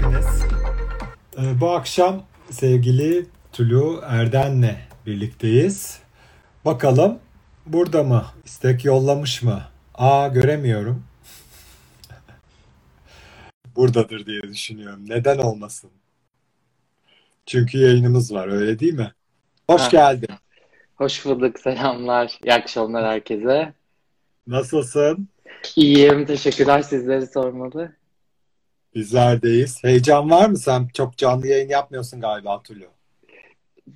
hepiniz. Ee, bu akşam sevgili Tulu Erden'le birlikteyiz. Bakalım burada mı? İstek yollamış mı? Aa göremiyorum. Buradadır diye düşünüyorum. Neden olmasın? Çünkü yayınımız var öyle değil mi? Hoş Ha, geldin. hoş bulduk, selamlar. İyi akşamlar herkese. Nasılsın? İyiyim, teşekkürler. Sizleri sormalı. Bizlerdeyiz. Heyecan var mı? Sen çok canlı yayın yapmıyorsun galiba Tulu.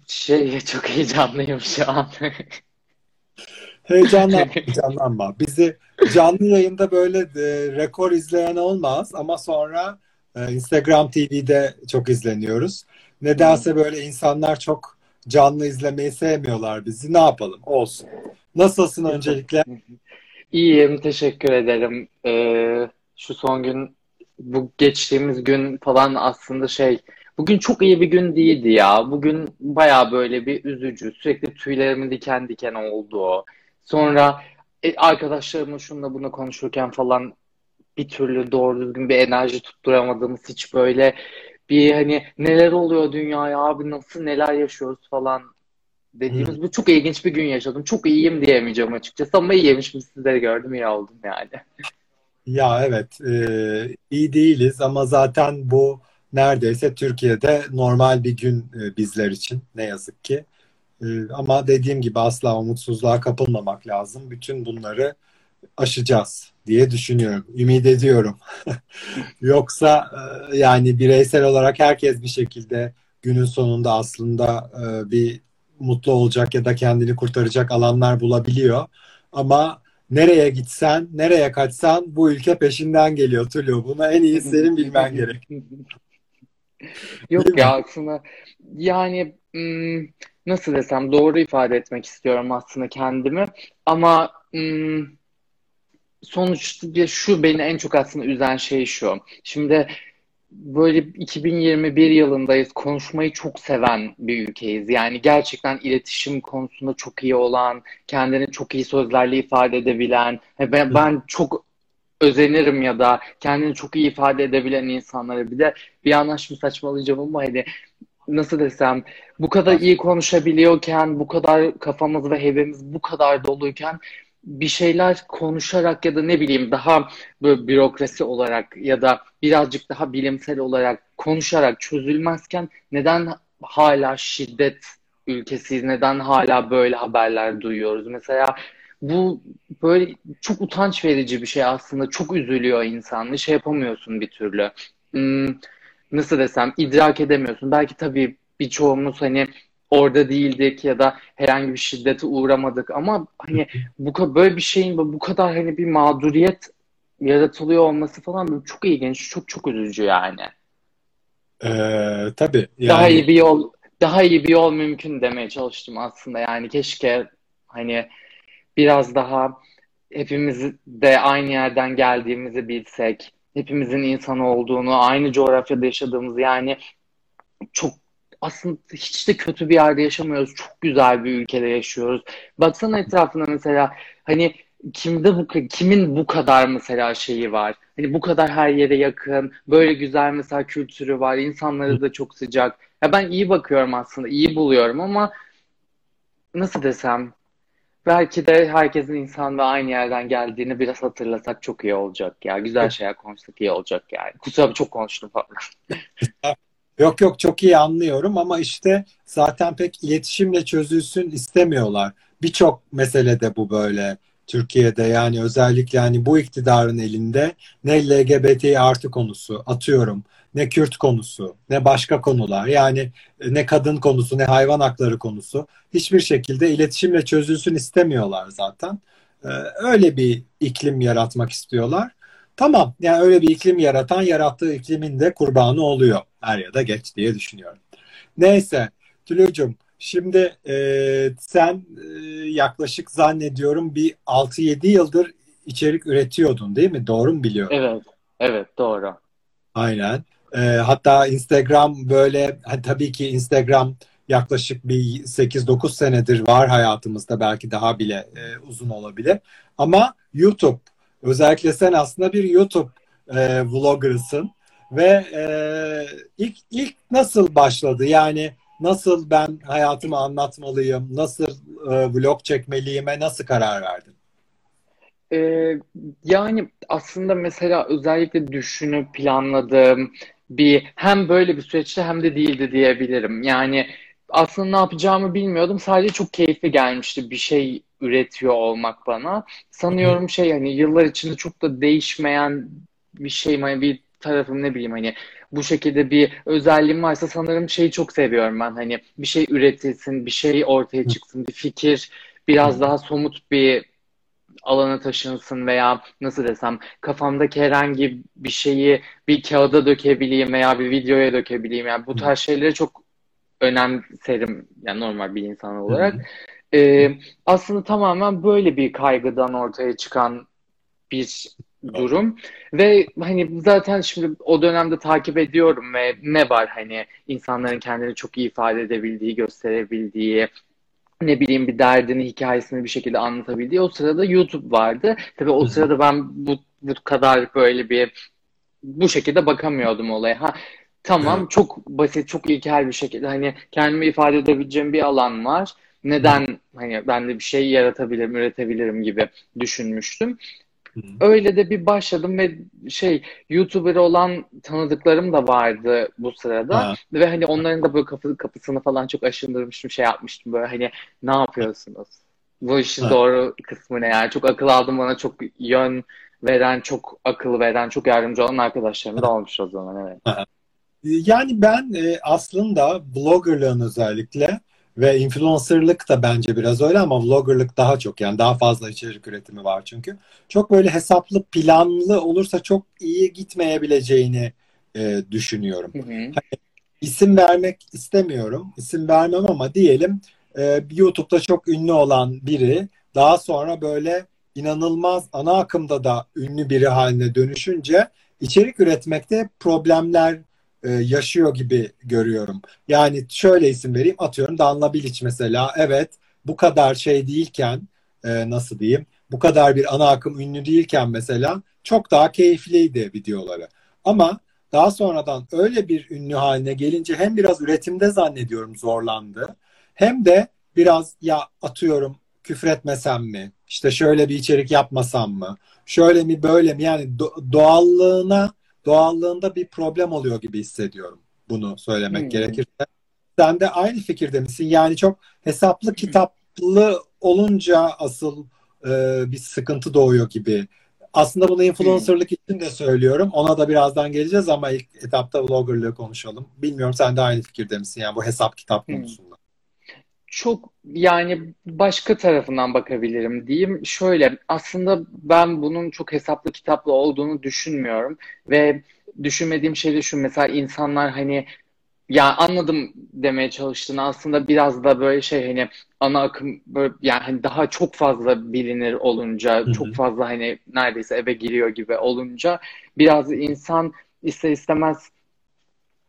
Şey, çok heyecanlıyım şu an. Heyecanlanma, heyecanlanma. Bizi canlı yayında böyle e, rekor izleyen olmaz ama sonra e, Instagram TV'de çok izleniyoruz. Nedense böyle insanlar çok canlı izlemeyi sevmiyorlar bizi. Ne yapalım? Olsun. Nasılsın öncelikle? İyiyim, teşekkür ederim. Ee, şu son gün, bu geçtiğimiz gün falan aslında şey, bugün çok iyi bir gün değildi ya. Bugün baya böyle bir üzücü, sürekli tüylerimin diken diken olduğu. Sonra e, arkadaşlarımla şununla bunu konuşurken falan bir türlü doğru düzgün bir enerji tutturamadığımız hiç böyle bir hani neler oluyor dünyaya abi nasıl neler yaşıyoruz falan Hmm. dediğimiz bu çok ilginç bir gün yaşadım. Çok iyiyim diyemeyeceğim açıkçası ama iyiymişim sizleri gördüm iyi oldum yani. Ya evet, e, iyi değiliz ama zaten bu neredeyse Türkiye'de normal bir gün e, bizler için ne yazık ki. E, ama dediğim gibi asla umutsuzluğa kapılmamak lazım. Bütün bunları aşacağız diye düşünüyorum. Ümit ediyorum. Yoksa e, yani bireysel olarak herkes bir şekilde günün sonunda aslında e, bir mutlu olacak ya da kendini kurtaracak alanlar bulabiliyor. Ama nereye gitsen, nereye kaçsan bu ülke peşinden geliyor Tulu. Bunu en iyi senin bilmen gerek, değil Yok mi? ya aslında yani hmm, nasıl desem doğru ifade etmek istiyorum aslında kendimi ama hmm, sonuçta şu beni en çok aslında üzen şey şu. Şimdi böyle 2021 yılındayız. Konuşmayı çok seven bir ülkeyiz. Yani gerçekten iletişim konusunda çok iyi olan, kendini çok iyi sözlerle ifade edebilen, he ben, ben çok özenirim ya da kendini çok iyi ifade edebilen insanlara bir de bir yandan şimdi saçmalayacağım ama hani nasıl desem bu kadar iyi konuşabiliyorken, bu kadar kafamız ve hevemiz bu kadar doluyken bir şeyler konuşarak ya da ne bileyim daha böyle bürokrasi olarak ya da birazcık daha bilimsel olarak konuşarak çözülmezken neden hala şiddet ülkesiyiz? Neden hala böyle haberler duyuyoruz? Mesela bu böyle çok utanç verici bir şey aslında. Çok üzülüyor insan. Şey yapamıyorsun bir türlü. Hmm, nasıl desem idrak edemiyorsun. Belki tabii birçoğumuz hani orada değildik ya da herhangi bir şiddete uğramadık ama hani bu böyle bir şeyin bu kadar hani bir mağduriyet yaratılıyor olması falan çok ilginç, çok çok üzücü yani. Ee, tabii Daha yani iyi bir yol daha iyi bir yol mümkün demeye çalıştım aslında yani keşke hani biraz daha hepimiz de aynı yerden geldiğimizi bilsek, hepimizin insan olduğunu, aynı coğrafyada yaşadığımızı yani çok aslında hiç de kötü bir yerde yaşamıyoruz. Çok güzel bir ülkede yaşıyoruz. Baksana etrafına mesela hani kimde bu kimin bu kadar mesela şeyi var. Hani bu kadar her yere yakın, böyle güzel mesela kültürü var. İnsanları da çok sıcak. Ya ben iyi bakıyorum aslında, iyi buluyorum ama nasıl desem belki de herkesin insan ve aynı yerden geldiğini biraz hatırlasak çok iyi olacak ya. Güzel şeyler konuşsak iyi olacak yani. Kusura çok konuştum falan. Yok yok çok iyi anlıyorum ama işte zaten pek iletişimle çözülsün istemiyorlar. Birçok meselede bu böyle Türkiye'de yani özellikle hani bu iktidarın elinde ne LGBT artı konusu atıyorum ne Kürt konusu ne başka konular yani ne kadın konusu ne hayvan hakları konusu hiçbir şekilde iletişimle çözülsün istemiyorlar zaten. Ee, öyle bir iklim yaratmak istiyorlar. Tamam yani öyle bir iklim yaratan yarattığı iklimin de kurbanı oluyor. Er ya da geç diye düşünüyorum. Neyse Tülücüm şimdi e, sen e, yaklaşık zannediyorum bir altı yedi yıldır içerik üretiyordun değil mi? Doğru mu biliyorum? Evet, evet doğru. Aynen. E, hatta Instagram böyle ha, tabii ki Instagram yaklaşık bir sekiz dokuz senedir var hayatımızda belki daha bile e, uzun olabilir. Ama YouTube özellikle sen aslında bir YouTube e, vloggerısın. Ve e, ilk ilk nasıl başladı? Yani nasıl ben hayatımı anlatmalıyım? Nasıl e, vlog çekmeliyime nasıl karar verdin? Ee, yani aslında mesela özellikle düşünüp planladığım bir hem böyle bir süreçte hem de değildi diyebilirim. Yani aslında ne yapacağımı bilmiyordum. Sadece çok keyifli gelmişti bir şey üretiyor olmak bana. Sanıyorum şey hani yıllar içinde çok da değişmeyen bir şey hani bir tarafım ne bileyim hani bu şekilde bir özelliğim varsa sanırım şeyi çok seviyorum ben. Hani bir şey üretilsin, bir şey ortaya çıksın, bir fikir biraz daha somut bir alana taşınsın veya nasıl desem kafamdaki herhangi bir şeyi bir kağıda dökebileyim veya bir videoya dökebileyim. Yani bu tarz şeyleri çok önemserim yani normal bir insan olarak. Ee, aslında tamamen böyle bir kaygıdan ortaya çıkan bir durum ve hani zaten şimdi o dönemde takip ediyorum ve ne var hani insanların kendini çok iyi ifade edebildiği, gösterebildiği, ne bileyim bir derdini, hikayesini bir şekilde anlatabildiği o sırada YouTube vardı. Tabii o sırada ben bu, bu kadar böyle bir bu şekilde bakamıyordum olaya. Ha, tamam çok basit, çok ilkel bir şekilde hani kendimi ifade edebileceğim bir alan var. Neden hani ben de bir şey yaratabilirim, üretebilirim gibi düşünmüştüm. Öyle de bir başladım ve şey YouTuber olan tanıdıklarım da vardı bu sırada ha. ve hani onların da böyle kapı, kapısını falan çok aşındırmıştım şey yapmıştım böyle hani ne yapıyorsunuz? Bu işin ha. doğru kısmı ne yani? Çok akıl aldım bana çok yön veren, çok akıl veren, çok yardımcı olan arkadaşlarım da olmuş o zaman evet. Ha. Yani ben e, aslında bloggerlığın özellikle ve influencerlık da bence biraz öyle ama vloggerlık daha çok yani daha fazla içerik üretimi var çünkü. Çok böyle hesaplı planlı olursa çok iyi gitmeyebileceğini e, düşünüyorum. Hı hı. Hani, isim vermek istemiyorum. İsim vermem ama diyelim e, YouTube'da çok ünlü olan biri daha sonra böyle inanılmaz ana akımda da ünlü biri haline dönüşünce içerik üretmekte problemler e, yaşıyor gibi görüyorum. Yani şöyle isim vereyim atıyorum Danla Bilic mesela evet bu kadar şey değilken e, nasıl diyeyim bu kadar bir ana akım ünlü değilken mesela çok daha keyifliydi videoları. Ama daha sonradan öyle bir ünlü haline gelince hem biraz üretimde zannediyorum zorlandı hem de biraz ya atıyorum küfretmesem mi? İşte şöyle bir içerik yapmasam mı? Şöyle mi böyle mi? Yani do- doğallığına doğallığında bir problem oluyor gibi hissediyorum bunu söylemek hmm. gerekirse. Sen de aynı fikirde misin? Yani çok hesaplı hmm. kitaplı olunca asıl e, bir sıkıntı doğuyor gibi. Aslında bunu influencerlık için de söylüyorum. Ona da birazdan geleceğiz ama ilk etapta vloggerlığı konuşalım. Bilmiyorum sen de aynı fikirde misin yani bu hesap kitap hmm. konusunda? Çok yani başka tarafından bakabilirim diyeyim. Şöyle aslında ben bunun çok hesaplı kitaplı olduğunu düşünmüyorum ve düşünmediğim şey de şu mesela insanlar hani ya anladım demeye çalıştığını aslında biraz da böyle şey hani ana akım böyle yani hani daha çok fazla bilinir olunca Hı-hı. çok fazla hani neredeyse eve giriyor gibi olunca biraz insan ister istemez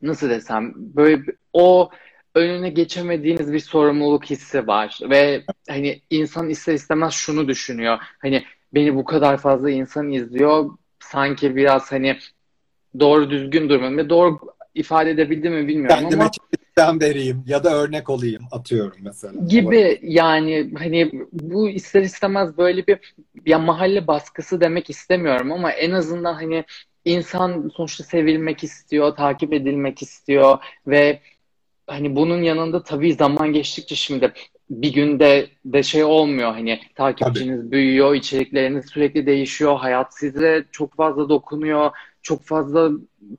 nasıl desem böyle o önüne geçemediğiniz bir sorumluluk hissi var ve hani insan ister istemez şunu düşünüyor. Hani beni bu kadar fazla insan izliyor. Sanki biraz hani doğru düzgün durmam. Doğru ifade edebildim mi bilmiyorum Kendime ama ben vereyim ya da örnek olayım atıyorum mesela. Gibi yani hani bu ister istemez böyle bir ya mahalle baskısı demek istemiyorum ama en azından hani insan sonuçta sevilmek istiyor, takip edilmek istiyor ve hani bunun yanında tabii zaman geçtikçe şimdi bir günde de şey olmuyor hani takipçiniz tabii. büyüyor, içerikleriniz sürekli değişiyor, hayat size çok fazla dokunuyor, çok fazla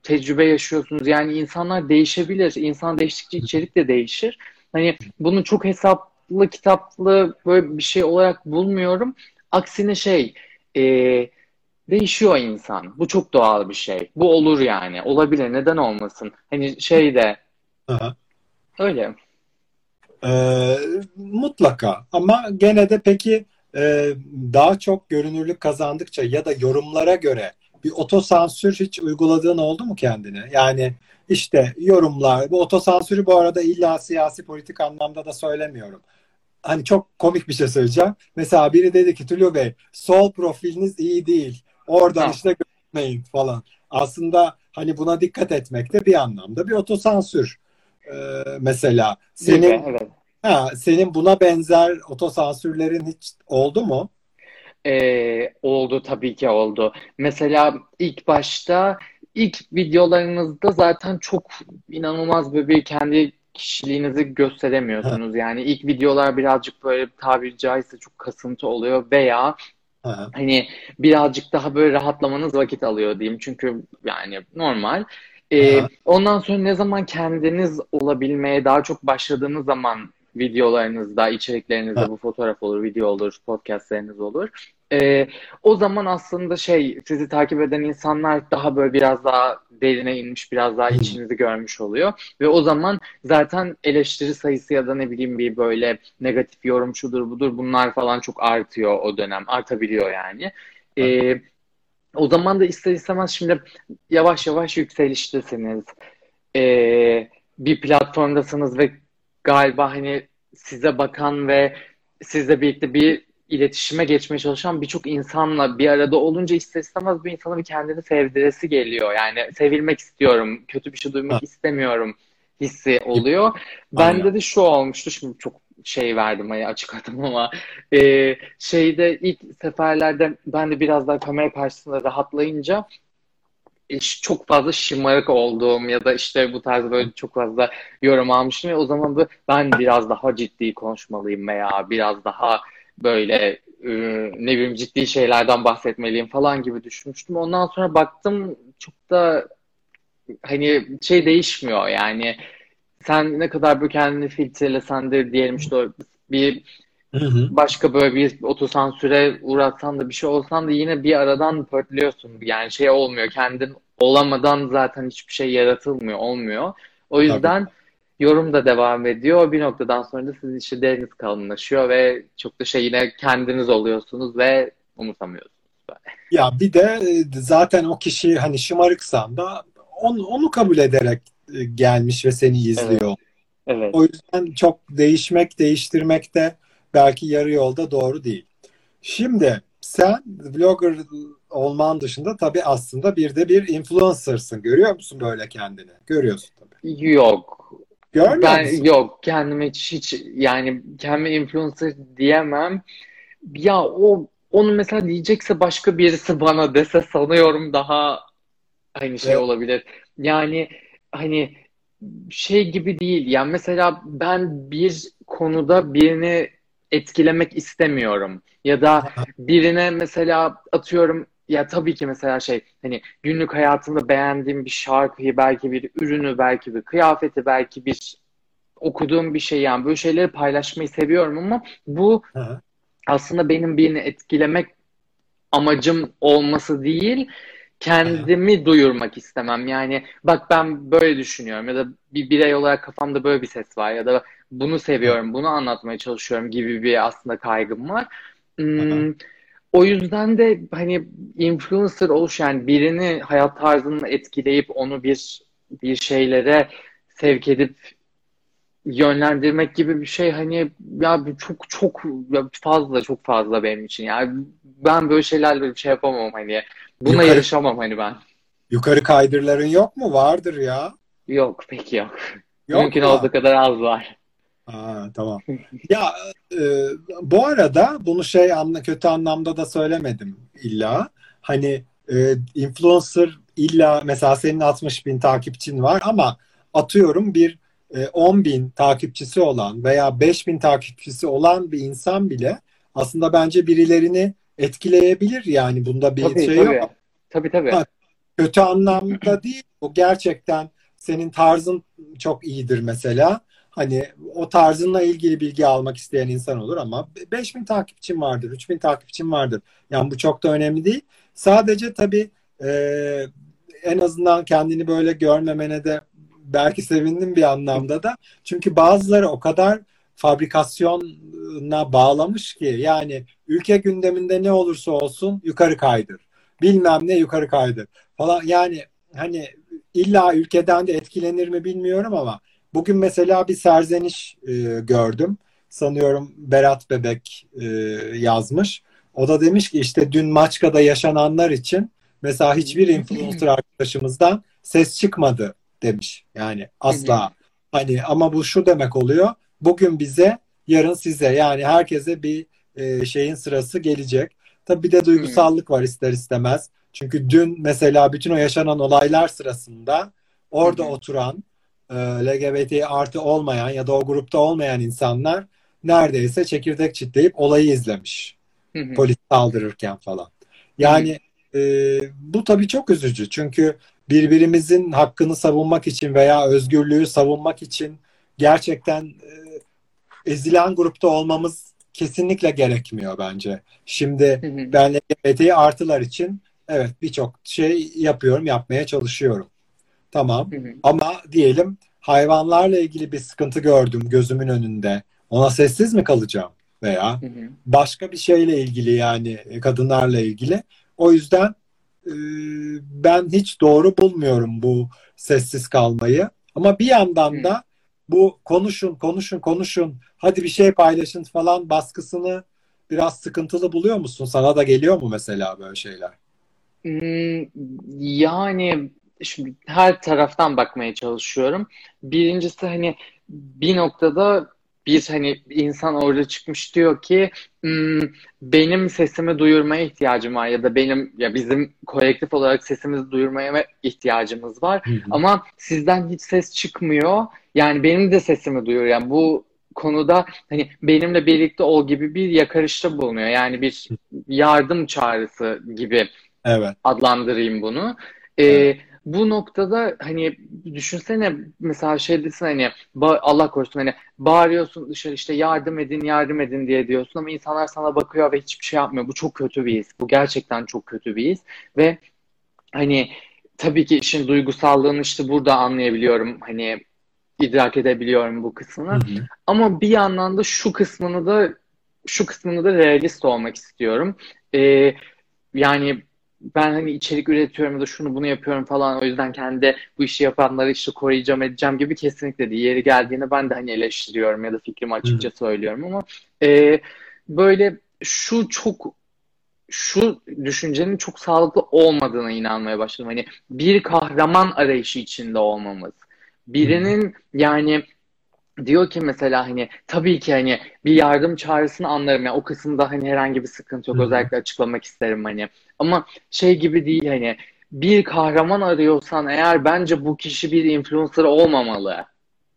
tecrübe yaşıyorsunuz. Yani insanlar değişebilir. İnsan değiştikçe içerik de değişir. Hani bunu çok hesaplı, kitaplı böyle bir şey olarak bulmuyorum. Aksine şey e, değişiyor insan. Bu çok doğal bir şey. Bu olur yani. Olabilir. Neden olmasın? Hani şey de Aha. Öyle. Ee, mutlaka ama gene de peki e, daha çok görünürlük kazandıkça ya da yorumlara göre bir otosansür hiç uyguladığın oldu mu kendine? Yani işte yorumlar, bu otosansürü bu arada illa siyasi politik anlamda da söylemiyorum. Hani çok komik bir şey söyleyeceğim. Mesela biri dedi ki Tülyo Bey sol profiliniz iyi değil. Oradan ha. işte etmeyin falan. Aslında hani buna dikkat etmek de bir anlamda bir otosansür. Ee, mesela senin Gibi, evet. ha, senin buna benzer otosansürlerin hiç oldu mu? Ee, oldu tabii ki oldu. Mesela ilk başta ilk videolarınızda zaten çok inanılmaz böyle bir kendi kişiliğinizi Ha, gösteremiyorsunuz. Yani ilk videolar birazcık böyle tabiri caizse çok kasıntı oluyor veya ha, Hani birazcık daha böyle rahatlamanız vakit alıyor diyeyim. Çünkü yani normal. Ee, ondan sonra ne zaman kendiniz olabilmeye daha çok başladığınız zaman videolarınızda, içeriklerinizde ha, bu fotoğraf olur, video olur, podcastleriniz olur. Ee, o zaman aslında şey sizi takip eden insanlar daha böyle biraz daha derine inmiş, biraz daha hmm, içinizi görmüş oluyor. Ve o zaman zaten eleştiri sayısı ya da ne bileyim bir böyle negatif yorum şudur budur bunlar falan çok artıyor o dönem. Artabiliyor yani. Ee, o zaman da ister istemez şimdi yavaş yavaş yükseliştesiniz. Ee, bir platformdasınız ve galiba hani size bakan ve sizle birlikte bir iletişime geçmeye çalışan birçok insanla bir arada olunca ister istemez bir insana bir kendini sevdiresi geliyor. Yani sevilmek istiyorum, kötü bir şey ha, duymak istemiyorum hissi oluyor. Aynen. Bende de şu olmuştu, şimdi çok şey verdim hani açıkladım ama e, şeyde ilk seferlerde ben de biraz daha kamera karşısında rahatlayınca e, çok fazla şımarık olduğum ya da işte bu tarz böyle çok fazla yorum almıştım ve o zaman da ben biraz daha ciddi konuşmalıyım veya biraz daha böyle e, ne bileyim ciddi şeylerden bahsetmeliyim falan gibi düşünmüştüm. Ondan sonra baktım çok da hani şey değişmiyor yani sen ne kadar böyle kendini filtrelesen de diyelim işte bir Hı hı. başka böyle bir otosansüre uğratsan da bir şey olsan da yine bir aradan pörtlüyorsun. Yani şey olmuyor. Kendin olamadan zaten hiçbir şey yaratılmıyor, olmuyor. O Tabii. yüzden yorum da devam ediyor. Bir noktadan sonra da sizin işte deriniz kalınlaşıyor ve çok da şey yine kendiniz oluyorsunuz ve umursamıyorsunuz. Böyle. Ya bir de e, zaten o kişi hani şımarıksan da onu, onu kabul ederek gelmiş ve seni Evet, izliyor. evet, O yüzden çok değişmek, değiştirmek de belki yarı yolda doğru değil. Şimdi sen blogger olman dışında tabii aslında bir de bir influencer'sın. Görüyor musun böyle kendini? Görüyorsun tabii. yok. Görmüyor Ben musun? yok kendime hiç, hiç yani kendime influencer diyemem. Ya o onu mesela diyecekse başka birisi bana dese sanıyorum daha aynı şey Evet. olabilir. Yani hani şey gibi değil. Yani mesela ben bir konuda birini etkilemek istemiyorum. Ya da birine mesela atıyorum ya tabii ki mesela şey hani günlük hayatımda beğendiğim bir şarkıyı belki bir ürünü belki bir kıyafeti belki bir okuduğum bir şey yani böyle şeyleri paylaşmayı seviyorum ama bu aslında benim birini etkilemek amacım olması değil. Kendimi duyurmak istemem. Yani bak ben böyle düşünüyorum ya da bir birey olarak kafamda böyle bir ses var ya da bunu seviyorum, bunu anlatmaya çalışıyorum gibi bir aslında kaygım var. Hmm, o yüzden de hani influencer oluş yani birini hayat tarzını etkileyip onu bir bir şeylere sevk edip yönlendirmek gibi bir şey hani ya çok çok ya fazla çok fazla benim için. Yani ben böyle şeylerle bir şey yapamam hani. Buna Yukarı yarışamam hani ben. yukarı kaydırların yok mu? Vardır ya. Yok pek yok. Yok Mümkün olduğu mu? kadar az var. Aa, tamam. Ya e, bu arada bunu şey anla kötü anlamda da söylemedim illa. Hani e, influencer illa mesela senin 60 bin takipçin var ama atıyorum bir 10 bin takipçisi olan veya 5 bin takipçisi olan bir insan bile aslında bence birilerini etkileyebilir yani bunda bir Tabii şey yok. tabii. Tabii tabii. Ha, kötü anlamda değil. O gerçekten senin tarzın çok iyidir mesela. Hani o tarzınla ilgili bilgi almak isteyen insan olur ama 5000 takipçin vardır, 3000 takipçin vardır. Yani bu çok da önemli değil. Sadece tabii e, en azından kendini böyle görmemene de belki sevindim bir anlamda da. Çünkü bazıları o kadar fabrikasyona bağlamış ki yani ülke gündeminde ne olursa olsun yukarı kaydır. Bilmem ne yukarı kaydır falan. Yani hani illa ülkeden de etkilenir mi bilmiyorum ama bugün mesela bir serzeniş e, gördüm. Sanıyorum Berat Bebek e, yazmış. O da demiş ki işte dün Maçka'da yaşananlar için Mesela hiçbir influencer arkadaşımızdan ses çıkmadı demiş. Yani asla. Hani ama bu şu demek oluyor. Bugün bize, yarın size. Yani herkese bir e, şeyin sırası gelecek. Tabii bir de duygusallık var ister istemez. Çünkü dün mesela bütün o yaşanan olaylar sırasında orada oturan e, LGBT artı olmayan ya da o grupta olmayan insanlar neredeyse çekirdek çitleyip olayı izlemiş. Polis saldırırken falan. Yani e, bu tabii çok üzücü. Çünkü birbirimizin hakkını savunmak için veya özgürlüğü savunmak için gerçekten e, ezilen grupta olmamız kesinlikle gerekmiyor bence. Şimdi ben LGBT artılar için evet birçok şey yapıyorum, yapmaya çalışıyorum. Tamam. Ama diyelim hayvanlarla ilgili bir sıkıntı gördüm gözümün önünde. Ona sessiz mi kalacağım? Veya başka bir şeyle ilgili yani kadınlarla ilgili. O yüzden e, ben hiç doğru bulmuyorum bu sessiz kalmayı. Ama bir yandan da bu konuşun, konuşun, konuşun, hadi bir şey paylaşın falan baskısını biraz sıkıntılı buluyor musun? Sana da geliyor mu mesela böyle şeyler? Yani şimdi her taraftan bakmaya çalışıyorum. Birincisi hani bir noktada bir hani insan orada çıkmış diyor ki hmm, benim sesimi duyurmaya ihtiyacım var ya da benim ya bizim kolektif olarak sesimizi duyurmaya ihtiyacımız var. Hı hı. Ama sizden hiç ses çıkmıyor. Yani benim de sesimi duyuyor. Yani bu konuda hani benimle birlikte ol gibi bir yakarışta bulunuyor. Yani bir yardım çağrısı gibi evet. adlandırayım bunu. Ee, evet bu noktada hani düşünsene mesela şey desin hani Allah korusun hani bağırıyorsun dışarı işte yardım edin yardım edin diye diyorsun ama insanlar sana bakıyor ve hiçbir şey yapmıyor. Bu çok kötü bir his. Bu gerçekten çok kötü bir his ve hani tabii ki işin duygusallığını işte burada anlayabiliyorum. Hani idrak edebiliyorum bu kısmını. Hı hı. Ama bir yandan da şu kısmını da şu kısmını da realist olmak istiyorum. Ee, yani ben hani içerik üretiyorum ya da şunu bunu yapıyorum falan o yüzden kendi bu işi yapanları işte koruyacağım edeceğim gibi kesinlikle değil. Yeri geldiğinde ben de hani eleştiriyorum ya da fikrimi açıkça Hı. söylüyorum ama e, böyle şu çok şu düşüncenin çok sağlıklı olmadığına inanmaya başladım. Hani bir kahraman arayışı içinde olmamız. Birinin yani diyor ki mesela hani tabii ki hani bir yardım çağrısını anlarım yani o kısımda hani herhangi bir sıkıntı yok Hı-hı. özellikle açıklamak isterim hani ama şey gibi değil hani bir kahraman arıyorsan eğer bence bu kişi bir influencer olmamalı.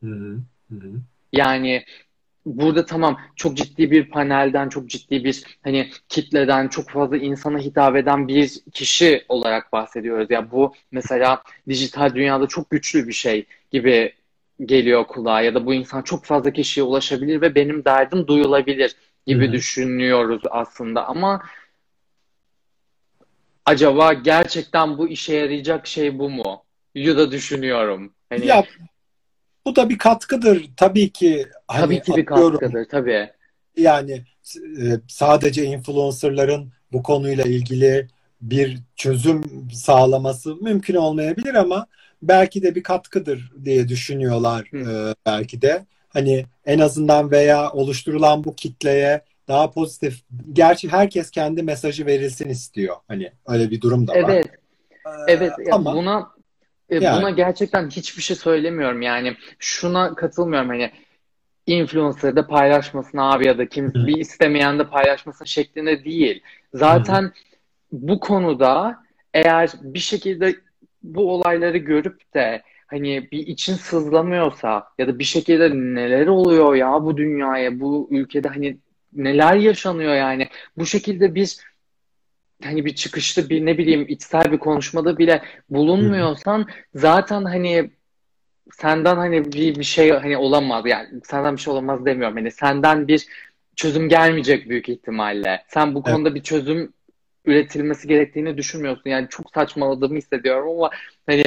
Hı-hı. Hı-hı. Yani burada tamam çok ciddi bir panelden çok ciddi bir hani kitleden çok fazla insana hitap eden bir kişi olarak bahsediyoruz. Ya yani bu mesela dijital dünyada çok güçlü bir şey gibi geliyor kulağa ya da bu insan çok fazla kişiye ulaşabilir ve benim derdim duyulabilir gibi Hı-hı. düşünüyoruz aslında ama acaba gerçekten bu işe yarayacak şey bu mu? Ya da düşünüyorum. Hani ya bu da bir katkıdır tabii ki. Hani tabii ki bir katkıdır tabii. Yani e, sadece influencerların bu konuyla ilgili bir çözüm sağlaması mümkün olmayabilir ama belki de bir katkıdır diye düşünüyorlar e, belki de. Hani en azından veya oluşturulan bu kitleye daha pozitif. Gerçi herkes kendi mesajı verilsin istiyor. Hani öyle bir durum da var. Evet. Ee, evet. Ama buna e, yani. buna gerçekten hiçbir şey söylemiyorum. Yani şuna katılmıyorum. Hani influencer de paylaşmasın abi ya da kim bir istemeyen de paylaşmasın şeklinde değil. Zaten Hı. bu konuda eğer bir şekilde bu olayları görüp de hani bir için sızlamıyorsa ya da bir şekilde neler oluyor ya bu dünyaya, bu ülkede hani neler yaşanıyor yani. Bu şekilde biz hani bir çıkışta bir ne bileyim içsel bir konuşmada bile bulunmuyorsan zaten hani senden hani bir, bir şey hani olamaz yani senden bir şey olamaz demiyorum hani senden bir çözüm gelmeyecek büyük ihtimalle. Sen bu konuda evet. bir çözüm üretilmesi gerektiğini düşünmüyorsun. Yani çok saçmaladığımı hissediyorum ama hani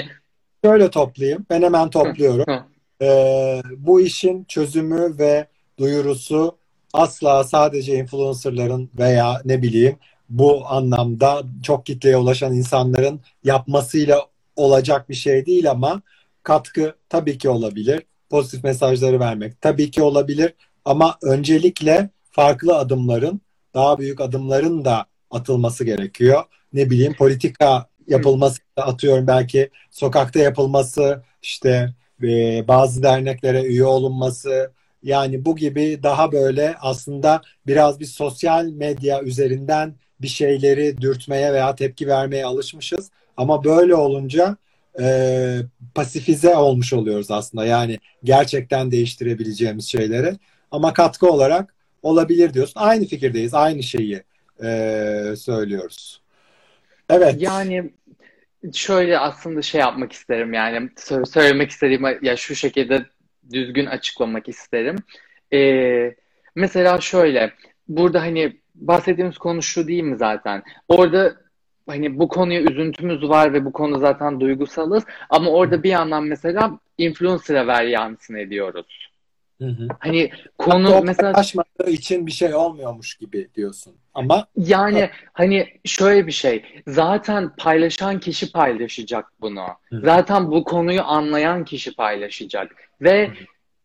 şöyle toplayayım. Ben hemen topluyorum. ee, bu işin çözümü ve duyurusu asla sadece influencerların veya ne bileyim bu anlamda çok kitleye ulaşan insanların yapmasıyla olacak bir şey değil ama katkı tabii ki olabilir. Pozitif mesajları vermek tabii ki olabilir ama öncelikle farklı adımların, daha büyük adımların da atılması gerekiyor. Ne bileyim politika yapılması atıyorum belki sokakta yapılması işte e, bazı derneklere üye olunması yani bu gibi daha böyle aslında biraz bir sosyal medya üzerinden bir şeyleri dürtmeye veya tepki vermeye alışmışız. Ama böyle olunca e, pasifize olmuş oluyoruz aslında. Yani gerçekten değiştirebileceğimiz şeyleri. Ama katkı olarak olabilir diyorsun. Aynı fikirdeyiz. Aynı şeyi e, söylüyoruz. Evet. Yani şöyle aslında şey yapmak isterim yani söylemek istediğim ya şu şekilde düzgün açıklamak isterim. Ee, mesela şöyle burada hani bahsettiğimiz konu şu değil mi zaten? Orada hani bu konuya üzüntümüz var ve bu konu zaten duygusalız ama orada bir yandan mesela influencer'a varyansını ediyoruz. Hı hı. Hani konu Hatta mesela için bir şey olmuyormuş gibi diyorsun. Ama yani ha. hani şöyle bir şey. Zaten paylaşan kişi paylaşacak bunu. Hı. Zaten bu konuyu anlayan kişi paylaşacak. Ve hı.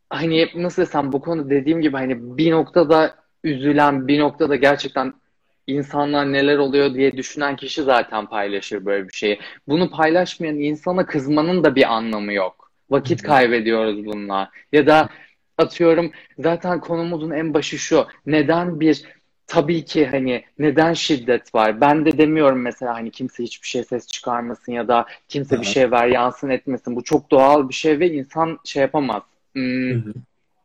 hani nasıl desem bu konu dediğim gibi hani bir noktada üzülen, bir noktada gerçekten insanlar neler oluyor diye düşünen kişi zaten paylaşır böyle bir şeyi. Bunu paylaşmayan insana kızmanın da bir anlamı yok. Vakit kaybediyoruz bununla. Ya da atıyorum zaten konumuzun en başı şu. Neden bir tabii ki hani neden şiddet var? Ben de demiyorum mesela hani kimse hiçbir şey ses çıkarmasın ya da kimse evet. bir şey ver yansın etmesin. Bu çok doğal bir şey ve insan şey yapamaz. Hmm,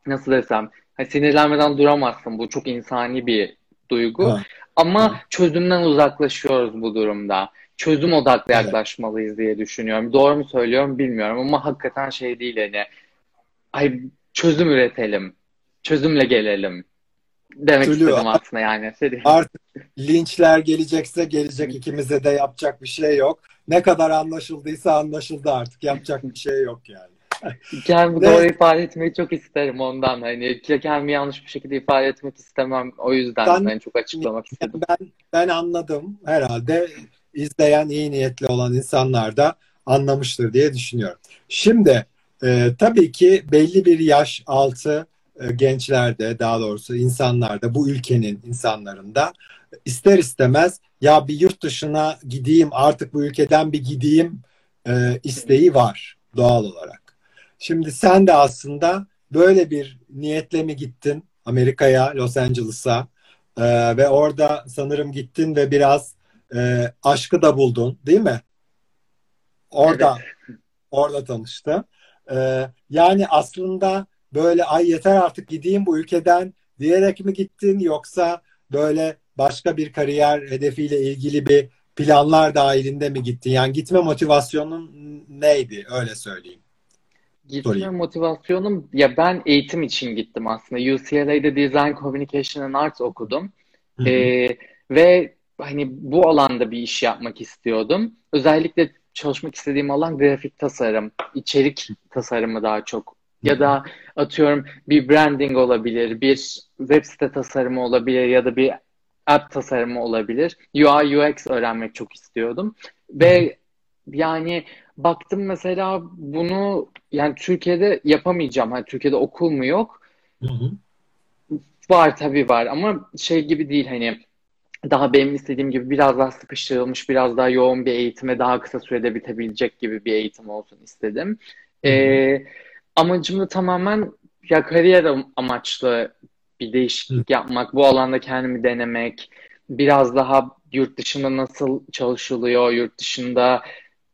nasıl desem? Hani sinirlenmeden duramazsın. Bu çok insani bir duygu. Evet. Ama evet. çözümden uzaklaşıyoruz bu durumda. Çözüm odaklı evet. yaklaşmalıyız diye düşünüyorum. Doğru mu söylüyorum bilmiyorum ama hakikaten şey değil hani. Ay çözüm üretelim. Çözümle gelelim. Demek Tülü, istedim aslında yani. Artık linçler gelecekse gelecek ikimize de yapacak bir şey yok. Ne kadar anlaşıldıysa anlaşıldı artık. Yapacak bir şey yok yani. Kendimi doğru ifade etmeyi çok isterim ondan. Hani kendimi yanlış bir şekilde ifade etmek istemem. O yüzden ben, hani çok açıklamak istedim. Ben, ben anladım. Herhalde izleyen iyi niyetli olan insanlar da anlamıştır diye düşünüyorum. Şimdi e, tabii ki belli bir yaş altı gençlerde daha doğrusu insanlarda bu ülkenin insanlarında ister istemez ya bir yurt dışına gideyim artık bu ülkeden bir gideyim e, isteği var doğal olarak. Şimdi sen de aslında böyle bir niyetle mi gittin Amerika'ya, Los Angeles'a e, ve orada sanırım gittin ve biraz e, aşkı da buldun değil mi? Orada evet. orada tanıştın. E, yani aslında böyle ay yeter artık gideyim bu ülkeden diyerek mi gittin yoksa böyle başka bir kariyer hedefiyle ilgili bir planlar dahilinde mi gittin? Yani gitme motivasyonun neydi öyle söyleyeyim. Gitme sorayım. motivasyonum ya ben eğitim için gittim aslında. UCLA'de Design Communication and Arts okudum. Ee, ve hani bu alanda bir iş yapmak istiyordum. Özellikle çalışmak istediğim alan grafik tasarım, içerik tasarımı daha çok. Ya da atıyorum bir branding olabilir, bir web site tasarımı olabilir ya da bir app tasarımı olabilir. UI UX öğrenmek çok istiyordum. Ve yani baktım mesela bunu yani Türkiye'de yapamayacağım. Hani Türkiye'de okul mu yok? Hı hı. Var tabii var ama şey gibi değil hani daha benim istediğim gibi biraz daha sıkıştırılmış, biraz daha yoğun bir eğitime daha kısa sürede bitebilecek gibi bir eğitim olsun istedim. Ee, amacım da tamamen ya kariyer amaçlı bir değişiklik yapmak, bu alanda kendimi denemek, biraz daha yurt dışında nasıl çalışılıyor, yurt dışında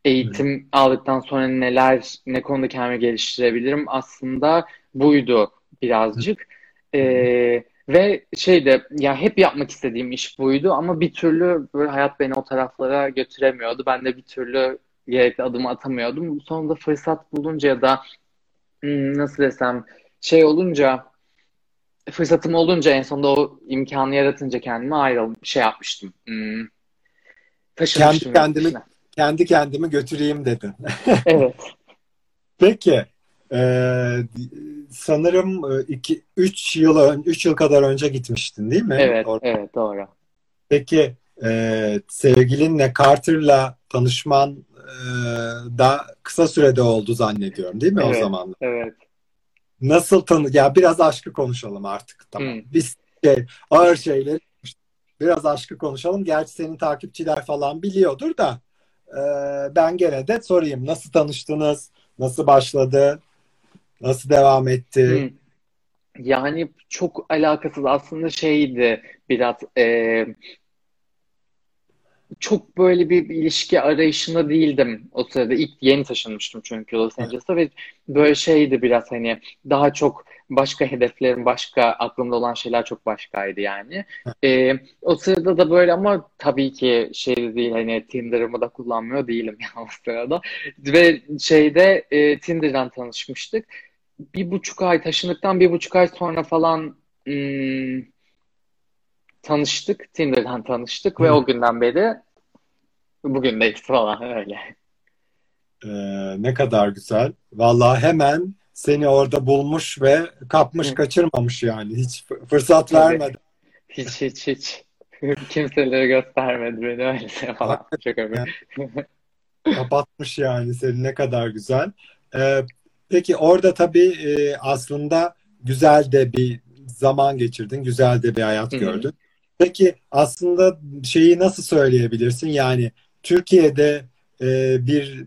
eğitim Hı. aldıktan sonra neler, ne konuda kendimi geliştirebilirim aslında buydu birazcık. Ee, ve şey de ya hep yapmak istediğim iş buydu ama bir türlü böyle hayat beni o taraflara götüremiyordu. Ben de bir türlü gerekli adımı atamıyordum. Sonunda fırsat bulunca ya da nasıl desem şey olunca fırsatım olunca en sonunda o imkanı yaratınca kendime ayrıl şey yapmıştım. Hmm, taşınmıştım. Kendi kendimi kendi kendimi götüreyim dedin. evet. Peki. Ee, sanırım 2 3 yıl 3 yıl kadar önce gitmiştin değil mi? Evet, Orada. evet doğru. Peki e, sevgilinle Carter'la tanışman e, da kısa sürede oldu zannediyorum değil mi evet, o zaman? Evet. Nasıl tanı ya biraz aşkı konuşalım artık tamam. Hmm. Biz şey, ağır şeyler biraz aşkı konuşalım. Gerçi senin takipçiler falan biliyordur da e, ben gene de sorayım. Nasıl tanıştınız? Nasıl başladı? Nasıl devam etti? Hmm. Yani çok alakasız aslında şeydi biraz e, çok böyle bir ilişki arayışında değildim o sırada. ilk yeni taşınmıştım çünkü Los Angeles'a ve böyle şeydi biraz hani daha çok başka hedeflerim, başka aklımda olan şeyler çok başkaydı yani. Ee, o sırada da böyle ama tabii ki şey değil hani Tinder'ımı da kullanmıyor değilim yani o sırada. Ve şeyde e, Tinder'dan tanışmıştık. Bir buçuk ay taşındıktan bir buçuk ay sonra falan hmm, tanıştık. Tinder'dan tanıştık ve Hı. o günden beri bugündeyiz falan öyle. Ee, ne kadar güzel. Vallahi hemen seni orada bulmuş ve kapmış Hı. kaçırmamış yani. Hiç fırsat Tabii. vermedi. Hiç hiç hiç. Kimselere göstermedi beni öyle falan. Çok öyle. Kapatmış yani seni ne kadar güzel. Ee, peki orada tabii e, aslında güzel de bir zaman geçirdin. Güzel de bir hayat Hı hı. gördün. Peki aslında şeyi nasıl söyleyebilirsin? Yani Türkiye'de e, bir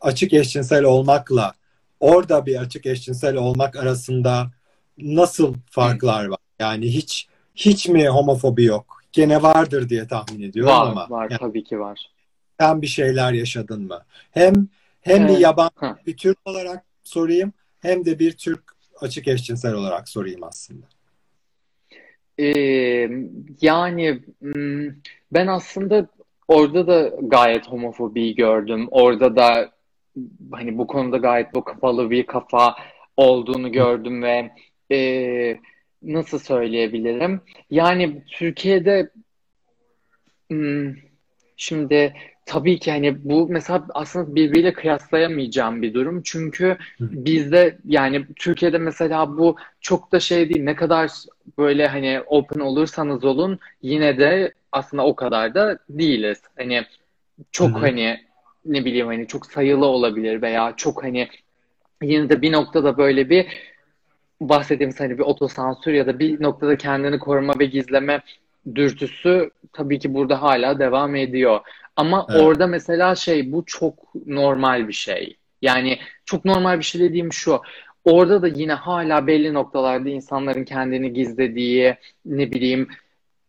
açık eşcinsel olmakla orada bir açık eşcinsel olmak arasında nasıl farklar var? Yani hiç hiç mi homofobi yok? Gene vardır diye tahmin ediyorum Var ama var yani tabii ki var. sen bir şeyler yaşadın mı? Hem hem bir Ee, yabancı ha. bir Türk olarak sorayım hem de bir Türk açık eşcinsel olarak sorayım aslında. Ee, yani hmm, ben aslında orada da gayet homofobiyi gördüm. Orada da hani bu konuda gayet bu kapalı bir kafa olduğunu gördüm ve e, nasıl söyleyebilirim? Yani Türkiye'de hmm, şimdi tabii ki hani bu mesela aslında birbiriyle kıyaslayamayacağım bir durum. Çünkü bizde yani Türkiye'de mesela bu çok da şey değil. Ne kadar böyle hani open olursanız olun yine de aslında o kadar da değiliz. Hani çok hı. hani ne bileyim hani çok sayılı olabilir veya çok hani yine de bir noktada böyle bir bahsettiğimiz hani bir otosansür ya da bir noktada kendini koruma ve gizleme dürtüsü tabii ki burada hala devam ediyor. Ama Evet. orada mesela şey bu çok normal bir şey. Yani çok normal bir şey dediğim şu. Orada da yine hala belli noktalarda insanların kendini gizlediği, ne bileyim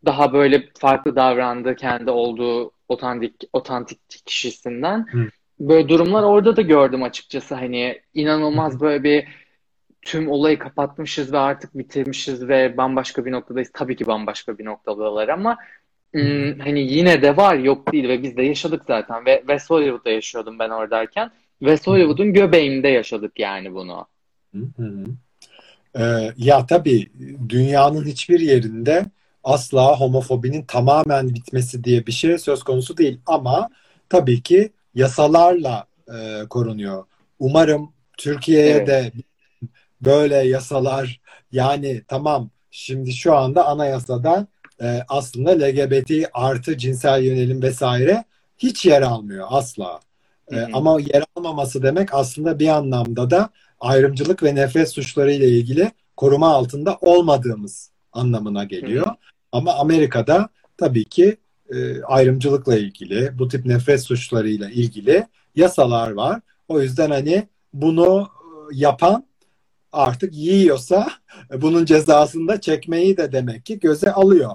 daha böyle farklı davrandığı, kendi olduğu otantik otantik kişisinden. Hı. Böyle durumlar orada da gördüm açıkçası. Hani inanılmaz hı. böyle bir tüm olayı kapatmışız ve artık bitirmişiz ve bambaşka bir noktadayız. Tabii ki bambaşka bir noktadalar ama ım, hani yine de var yok değil ve biz de yaşadık zaten ve West Hollywood'da yaşıyordum ben oradayken. West. Hollywood'un göbeğinde yaşadık yani bunu. Hı hı. Ee, ya tabii dünyanın hiçbir yerinde asla homofobinin tamamen bitmesi diye bir şey söz konusu değil ama tabii ki yasalarla e, korunuyor. Umarım Türkiye'ye Evet. de böyle yasalar yani tamam şimdi şu anda anayasada e, aslında LGBT artı cinsel yönelim vesaire hiç yer almıyor asla. Hı E, hı. ama yer almaması demek aslında bir anlamda da ayrımcılık ve nefret suçları ile ilgili koruma altında olmadığımız anlamına Hı geliyor. hı. Ama Amerika'da tabii ki e, ayrımcılıkla ilgili, bu tip nefret suçlarıyla ilgili yasalar var. O yüzden hani bunu e, yapan artık yiyorsa bunun cezasını da çekmeyi de demek ki göze alıyor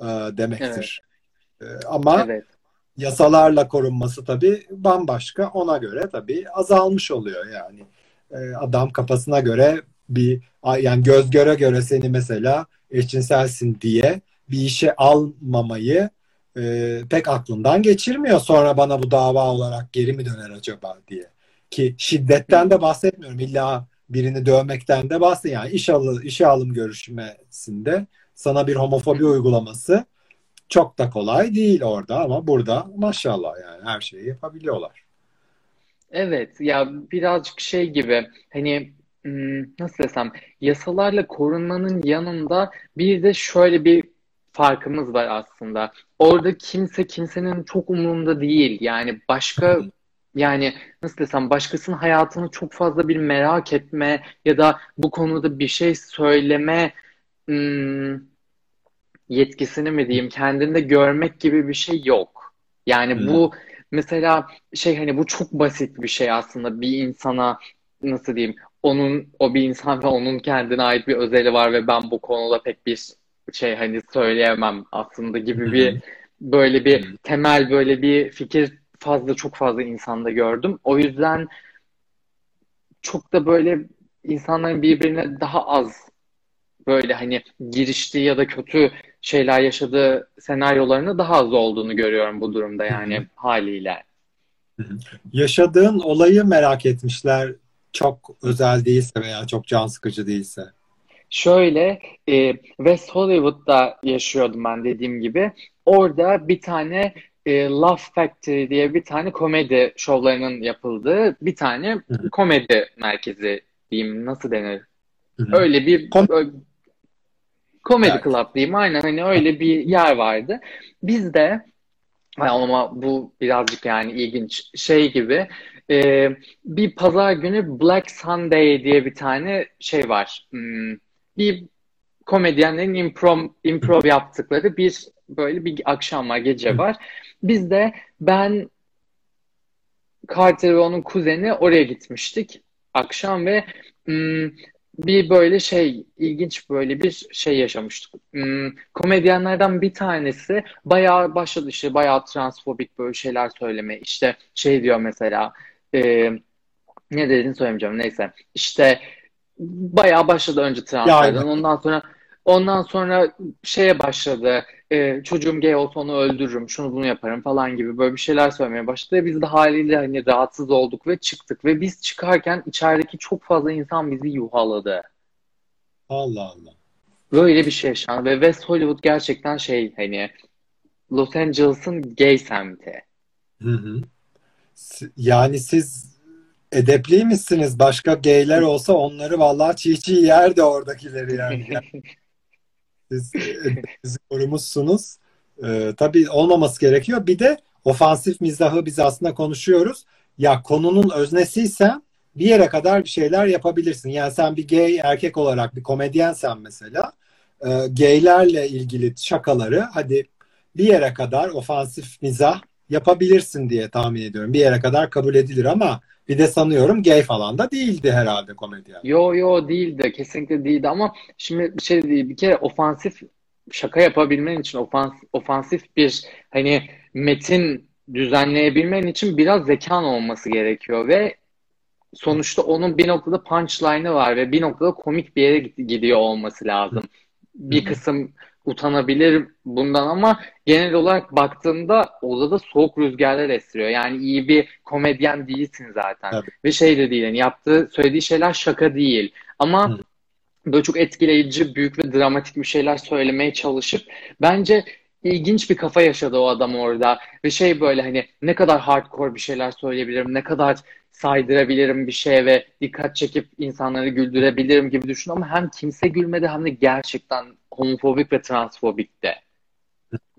e, Evet. demektir. E, ama Evet. yasalarla korunması tabii bambaşka. Ona göre tabii azalmış oluyor yani. E, adam kafasına göre bir yani göz göre göre seni mesela eşcinselsin diye bir işe almamayı e, pek aklından geçirmiyor. Sonra bana bu dava olarak geri mi döner acaba diye. Ki şiddetten de bahsetmiyorum. İlla birini dövmekten de bahsediyorum. Yani iş alım, işe alım görüşmesinde sana bir homofobi uygulaması çok da kolay değil orada ama burada maşallah yani her şeyi yapabiliyorlar. Evet ya birazcık şey gibi hani hmm, nasıl desem yasalarla korunmanın yanında bir de şöyle bir farkımız var aslında. Orada kimse kimsenin çok umurunda değil. Yani başka yani nasıl desem başkasının hayatını çok fazla bir merak etme ya da bu konuda bir şey söyleme hmm, yetkisini mi diyeyim kendinde görmek gibi bir şey yok. Yani Hı. bu mesela şey hani bu çok basit bir şey aslında bir insana nasıl diyeyim onun o bir insan ve onun kendine ait bir özeli var ve ben bu konuda pek bir şey hani söyleyemem aslında gibi bir böyle bir temel böyle bir fikir fazla çok fazla insanda gördüm. O yüzden çok da böyle insanların birbirine daha az böyle hani giriştiği ya da kötü şeyler yaşadığı senaryolarını daha az olduğunu görüyorum bu durumda yani Hı-hı. haliyle. Yaşadığın olayı merak etmişler çok özel değilse veya çok can sıkıcı değilse. Şöyle e, West Hollywood'da yaşıyordum ben dediğim gibi. Orada bir tane e, Love Factory diye bir tane komedi şovlarının yapıldığı bir tane Hı-hı. komedi merkezi diyeyim nasıl denir? Hı-hı. Öyle bir Kom- komedi evet. club diyeyim aynen hani öyle bir yer vardı. Biz de ama bu birazcık yani ilginç şey gibi e, bir pazar günü Black Sunday diye bir tane şey var. Hmm, bir komedyenlerin improv, improv yaptıkları bir böyle bir akşam var, gece var. Biz de ben Carter ve onun kuzeni oraya gitmiştik akşam ve hmm, bir böyle şey ilginç böyle bir şey yaşamıştık. Hmm, komedyenlerden bir tanesi bayağı başladı işte bayağı transfobik böyle şeyler söyleme. İşte şey diyor mesela e, ne dediğini söylemeyeceğim neyse. İşte bayağı başladı önce transferden. Ondan sonra ondan sonra şeye başladı. E, çocuğum gay olsa onu öldürürüm. Şunu bunu yaparım falan gibi böyle bir şeyler söylemeye başladı. Biz de haliyle hani rahatsız olduk ve çıktık ve biz çıkarken içerideki çok fazla insan bizi yuhaladı. Allah Allah. Böyle bir şey yaşandı ve West Hollywood gerçekten şey hani Los Angeles'ın gay semti. Hı hı. Yani siz edepliymişsiniz. Başka geyler olsa onları vallahi çiğ çiğ yerdi oradakileri yani. siz, siz korumuşsunuz. Ee, tabii olmaması gerekiyor. Bir de ofansif mizahı biz aslında konuşuyoruz. Ya konunun öznesiyse bir yere kadar bir şeyler yapabilirsin. Yani sen bir gay erkek olarak bir komedyensen mesela e, gaylerle ilgili şakaları hadi bir yere kadar ofansif mizah yapabilirsin diye tahmin ediyorum. Bir yere kadar kabul edilir ama bir de sanıyorum gay falan da değildi herhalde komedyen. Yo yo değildi. Kesinlikle değildi ama şimdi bir şey değil. Bir kere ofansif şaka yapabilmen için ofans, ofansif bir hani metin düzenleyebilmen için biraz zekan olması gerekiyor ve sonuçta onun bir noktada punchline'ı var ve bir noktada komik bir yere gidiyor olması lazım. Bir kısım utanabilir bundan ama genel olarak baktığında odada soğuk rüzgarlar esiyor. Yani iyi bir komedyen değilsin zaten. Tabii. Ve şey de değil yani yaptığı, söylediği şeyler şaka değil. Ama Hı. böyle çok etkileyici, büyük ve dramatik bir şeyler söylemeye çalışıp bence ilginç bir kafa yaşadı o adam orada. Ve şey böyle hani ne kadar hardcore bir şeyler söyleyebilirim, ne kadar saydırabilirim bir şeye ve dikkat çekip insanları güldürebilirim gibi düşün ama hem kimse gülmedi hem de gerçekten homofobik ve transfobik de.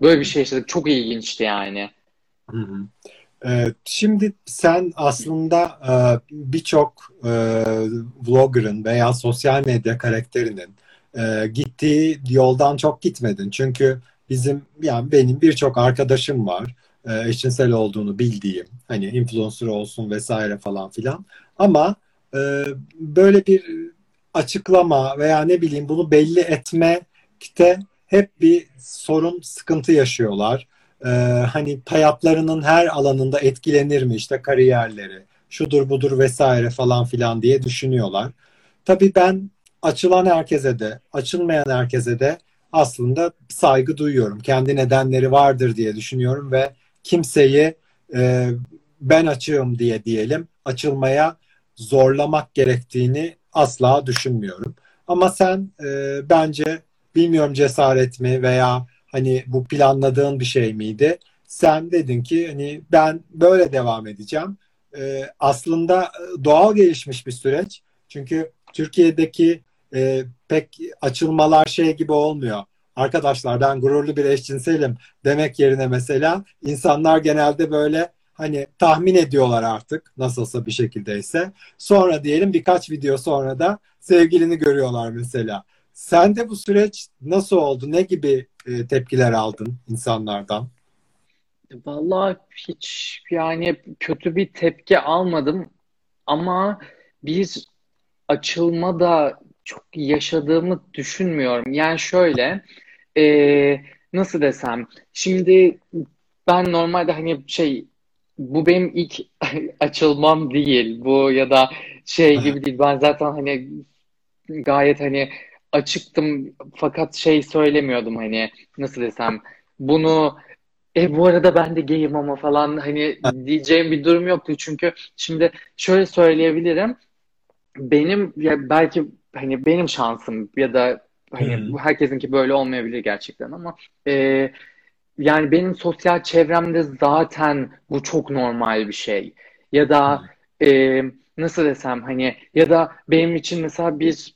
Böyle bir şey yaşadık. Çok ilginçti yani. Hı hı. Ee, şimdi sen aslında e, birçok e, vlogger'ın veya sosyal medya karakterinin e, gittiği yoldan çok gitmedin. Çünkü bizim yani benim birçok arkadaşım var eşcinsel olduğunu bildiğim hani influencer olsun vesaire falan filan ama böyle bir açıklama veya ne bileyim bunu belli etme de hep bir sorun, sıkıntı yaşıyorlar. Ee, hani hayatlarının her alanında etkilenir mi işte kariyerleri, şudur budur vesaire falan filan diye düşünüyorlar. Tabii ben açılan herkese de, açılmayan herkese de aslında saygı duyuyorum. Kendi nedenleri vardır diye düşünüyorum ve kimseyi e, ben açığım diye diyelim açılmaya zorlamak gerektiğini asla düşünmüyorum. Ama sen e, bence bilmiyorum cesaret mi veya hani bu planladığın bir şey miydi? Sen dedin ki hani ben böyle devam edeceğim. Ee, aslında e, doğal gelişmiş bir süreç. Çünkü Türkiye'deki e, pek açılmalar şey gibi olmuyor. Arkadaşlar ben gururlu bir eşcinselim demek yerine mesela insanlar genelde böyle hani tahmin ediyorlar artık nasılsa bir şekildeyse. Sonra diyelim birkaç video sonra da sevgilini görüyorlar mesela. Sen de bu süreç nasıl oldu? Ne gibi e, tepkiler aldın insanlardan? Vallahi hiç yani kötü bir tepki almadım ama bir açılma da çok yaşadığımı düşünmüyorum. Yani şöyle e, nasıl desem? Şimdi ben normalde hani şey bu benim ilk açılmam değil. Bu ya da şey gibi değil. Ben zaten hani gayet hani açıktım. Fakat şey söylemiyordum hani nasıl desem? Bunu e bu arada ben de gayim ama falan hani diyeceğim bir durum yoktu. Çünkü şimdi şöyle söyleyebilirim. Benim ya belki hani benim şansım ya da hani bu herkesinki böyle olmayabilir gerçekten ama e, yani benim sosyal çevremde zaten bu çok normal bir şey. Ya da e, nasıl desem hani ya da benim için mesela bir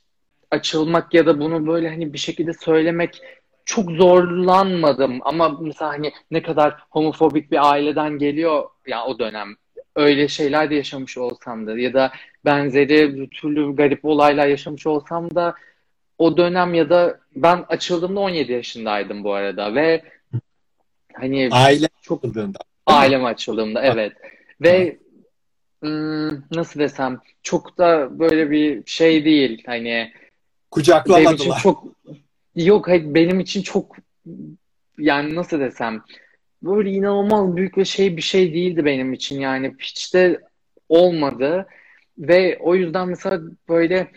açılmak ya da bunu böyle hani bir şekilde söylemek çok zorlanmadım. Ama mesela hani ne kadar homofobik bir aileden geliyor ya o dönem. Öyle şeyler de yaşamış olsam da ya da benzeri türlü garip olaylar yaşamış olsam da o dönem ya da ben açıldığımda 17 yaşındaydım bu arada ve hani Aile çok açıldığında. ailem açıldığımda evet ve ım, nasıl desem çok da böyle bir şey değil hani benim için Kucaklamadılar. çok yok hayır, benim için çok yani nasıl desem böyle inanılmaz büyük ve şey bir şey değildi benim için yani hiç de olmadı ve o yüzden mesela böyle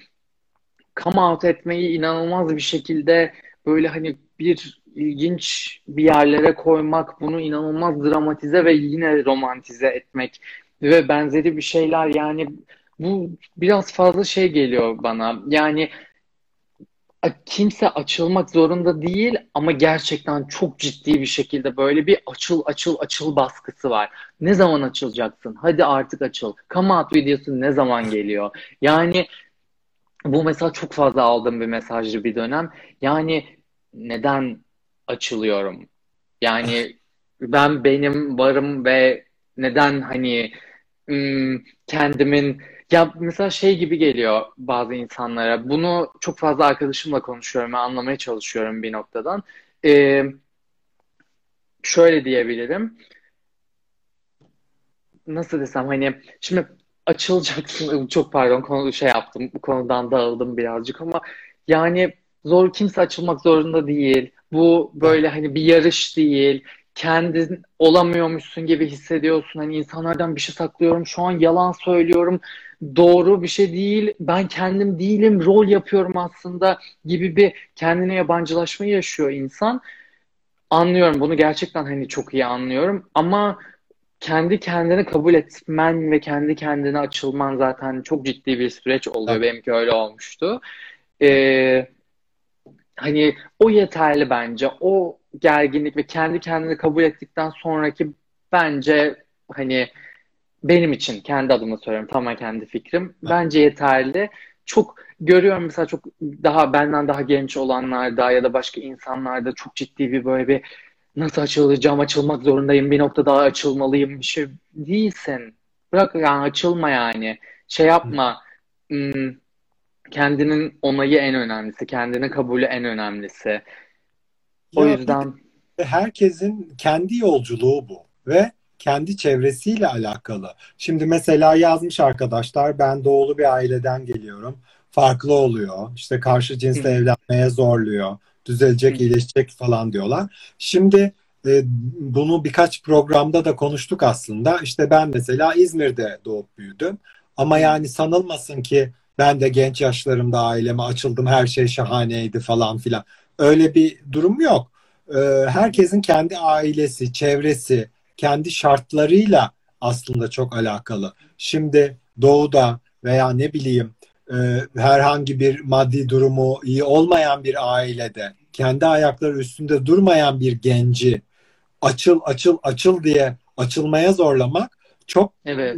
come out etmeyi inanılmaz bir şekilde böyle hani bir ilginç bir yerlere koymak, bunu inanılmaz dramatize ve yine romantize etmek ve benzeri bir şeyler yani bu biraz fazla şey geliyor bana. Yani kimse açılmak zorunda değil ama gerçekten çok ciddi bir şekilde böyle bir açıl açıl açıl baskısı var. Ne zaman açılacaksın? Hadi artık açıl. Come out videosu ne zaman geliyor? Yani bu mesela çok fazla aldığım bir mesajdı bir dönem. Yani neden açılıyorum? Yani ben benim varım ve neden hani kendimin ya mesela şey gibi geliyor bazı insanlara. Bunu çok fazla arkadaşımla konuşuyorum ve anlamaya çalışıyorum bir noktadan. Ee, şöyle diyebilirim. Nasıl desem hani şimdi açılacaksın. Çok pardon konu şey yaptım. Bu konudan dağıldım birazcık ama yani zor kimse açılmak zorunda değil. Bu böyle hani bir yarış değil. Kendin olamıyormuşsun gibi hissediyorsun. Hani insanlardan bir şey saklıyorum. Şu an yalan söylüyorum. Doğru bir şey değil. Ben kendim değilim. Rol yapıyorum aslında gibi bir kendine yabancılaşma yaşıyor insan. Anlıyorum. Bunu gerçekten hani çok iyi anlıyorum. Ama kendi kendini kabul etmen ve kendi kendine açılman zaten çok ciddi bir süreç oluyor. Tabii. Benimki öyle olmuştu. Ee, hani o yeterli bence. O gerginlik ve kendi kendini kabul ettikten sonraki bence hani benim için kendi adıma söylüyorum tamamen kendi fikrim. Bence yeterli. Çok görüyorum mesela çok daha benden daha genç olanlarda ya da başka insanlarda çok ciddi bir böyle bir nasıl açılacağım, açılmak zorundayım, bir nokta daha açılmalıyım bir şey değilsin. Bırak yani açılma yani. Şey yapma. Hmm, kendinin onayı en önemlisi, kendini kabulü en önemlisi. O Ya yüzden de herkesin kendi yolculuğu bu ve kendi çevresiyle alakalı. Şimdi mesela yazmış arkadaşlar ben doğulu bir aileden geliyorum. Farklı oluyor. İşte karşı cinsle evlenmeye zorluyor. Düzelecek, iyileşecek falan diyorlar. Şimdi e, bunu birkaç programda da konuştuk aslında. İşte ben mesela İzmir'de doğup büyüdüm. Ama yani sanılmasın ki ben de genç yaşlarımda aileme açıldım, her şey şahaneydi falan filan. Öyle bir durum yok. Ee, herkesin kendi ailesi, çevresi, kendi şartlarıyla aslında çok alakalı. Şimdi doğuda veya ne bileyim e, herhangi bir maddi durumu iyi olmayan bir ailede kendi ayakları üstünde durmayan bir genci açıl açıl açıl diye açılmaya zorlamak çok Evet.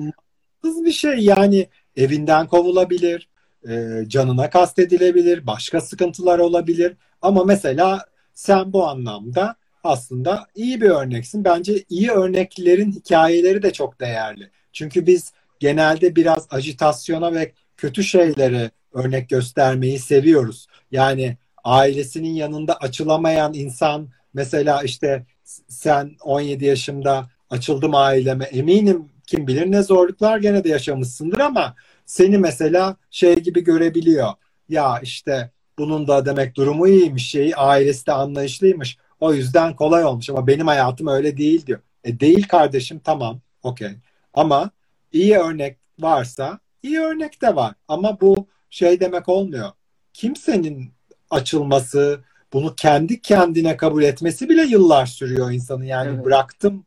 bir şey. Yani evinden kovulabilir, e, canına kastedilebilir, başka sıkıntılar olabilir. Ama mesela sen bu anlamda aslında iyi bir örneksin. Bence iyi örneklerin hikayeleri de çok değerli. Çünkü biz genelde biraz ajitasyona ve kötü şeylere örnek göstermeyi seviyoruz. Yani ailesinin yanında açılamayan insan mesela işte sen 17 yaşında açıldım aileme. Eminim kim bilir ne zorluklar gene de yaşamışsındır ama seni mesela şey gibi görebiliyor. Ya işte bunun da demek durumu iyiymiş şeyi ailesi de anlayışlıymış. O yüzden kolay olmuş ama benim hayatım öyle değil diyor. E değil kardeşim tamam okey. Ama iyi örnek varsa iyi örnek de var. Ama bu şey demek olmuyor. Kimsenin açılması, bunu kendi kendine kabul etmesi bile yıllar sürüyor insanın. Yani evet. bıraktım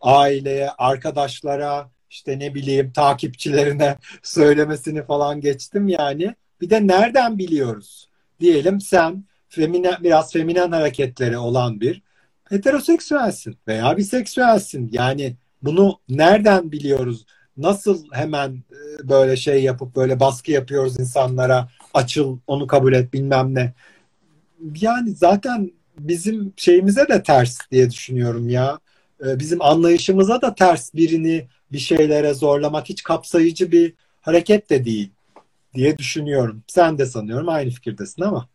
aileye, arkadaşlara, işte ne bileyim takipçilerine söylemesini falan geçtim yani. Bir de nereden biliyoruz? Diyelim sen feminen, biraz feminen hareketleri olan bir heteroseksüelsin veya biseksüelsin. Yani bunu nereden biliyoruz? Nasıl hemen e, böyle şey yapıp böyle baskı yapıyoruz insanlara açıl onu kabul et bilmem ne. Yani zaten bizim şeyimize de ters diye düşünüyorum ya. E, bizim anlayışımıza da ters birini bir şeylere zorlamak hiç kapsayıcı bir hareket de değil diye düşünüyorum. Sen de sanıyorum aynı fikirdesin ama.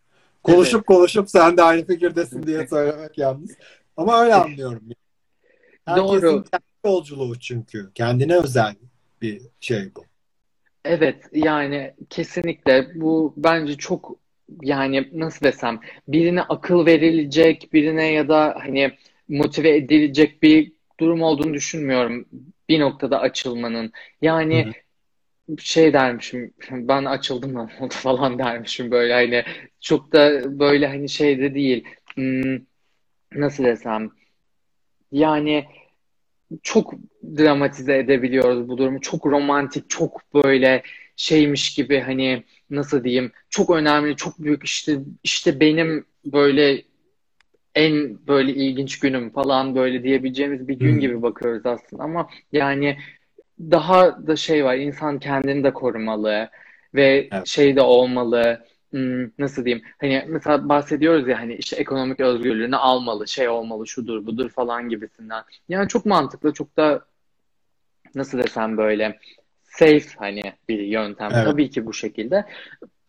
Konuşup evet. konuşup sen de aynı fikirdesin diye söylemek yalnız. Ama öyle anlıyorum. Herkesin Doğru. kendi yolculuğu çünkü. Kendine özel bir şey bu. Evet yani kesinlikle bu bence çok yani nasıl desem birine akıl verilecek birine ya da hani motive edilecek bir durum olduğunu düşünmüyorum bir noktada açılmanın. Yani Hı-hı şey dermişim ben açıldım lan oldu falan dermişim böyle hani çok da böyle hani şeyde değil hmm, nasıl desem yani çok dramatize edebiliyoruz bu durumu. Çok romantik çok böyle şeymiş gibi hani nasıl diyeyim? Çok önemli çok büyük işte işte benim böyle en böyle ilginç günüm falan böyle diyebileceğimiz bir gün gibi bakıyoruz aslında. Ama yani daha da şey var insan kendini de korumalı ve evet. şey de olmalı. hmm, nasıl diyeyim hani mesela bahsediyoruz ya hani işte ekonomik özgürlüğünü almalı şey olmalı şudur budur falan gibisinden yani çok mantıklı çok da nasıl desem böyle safe hani bir yöntem evet. tabii ki bu şekilde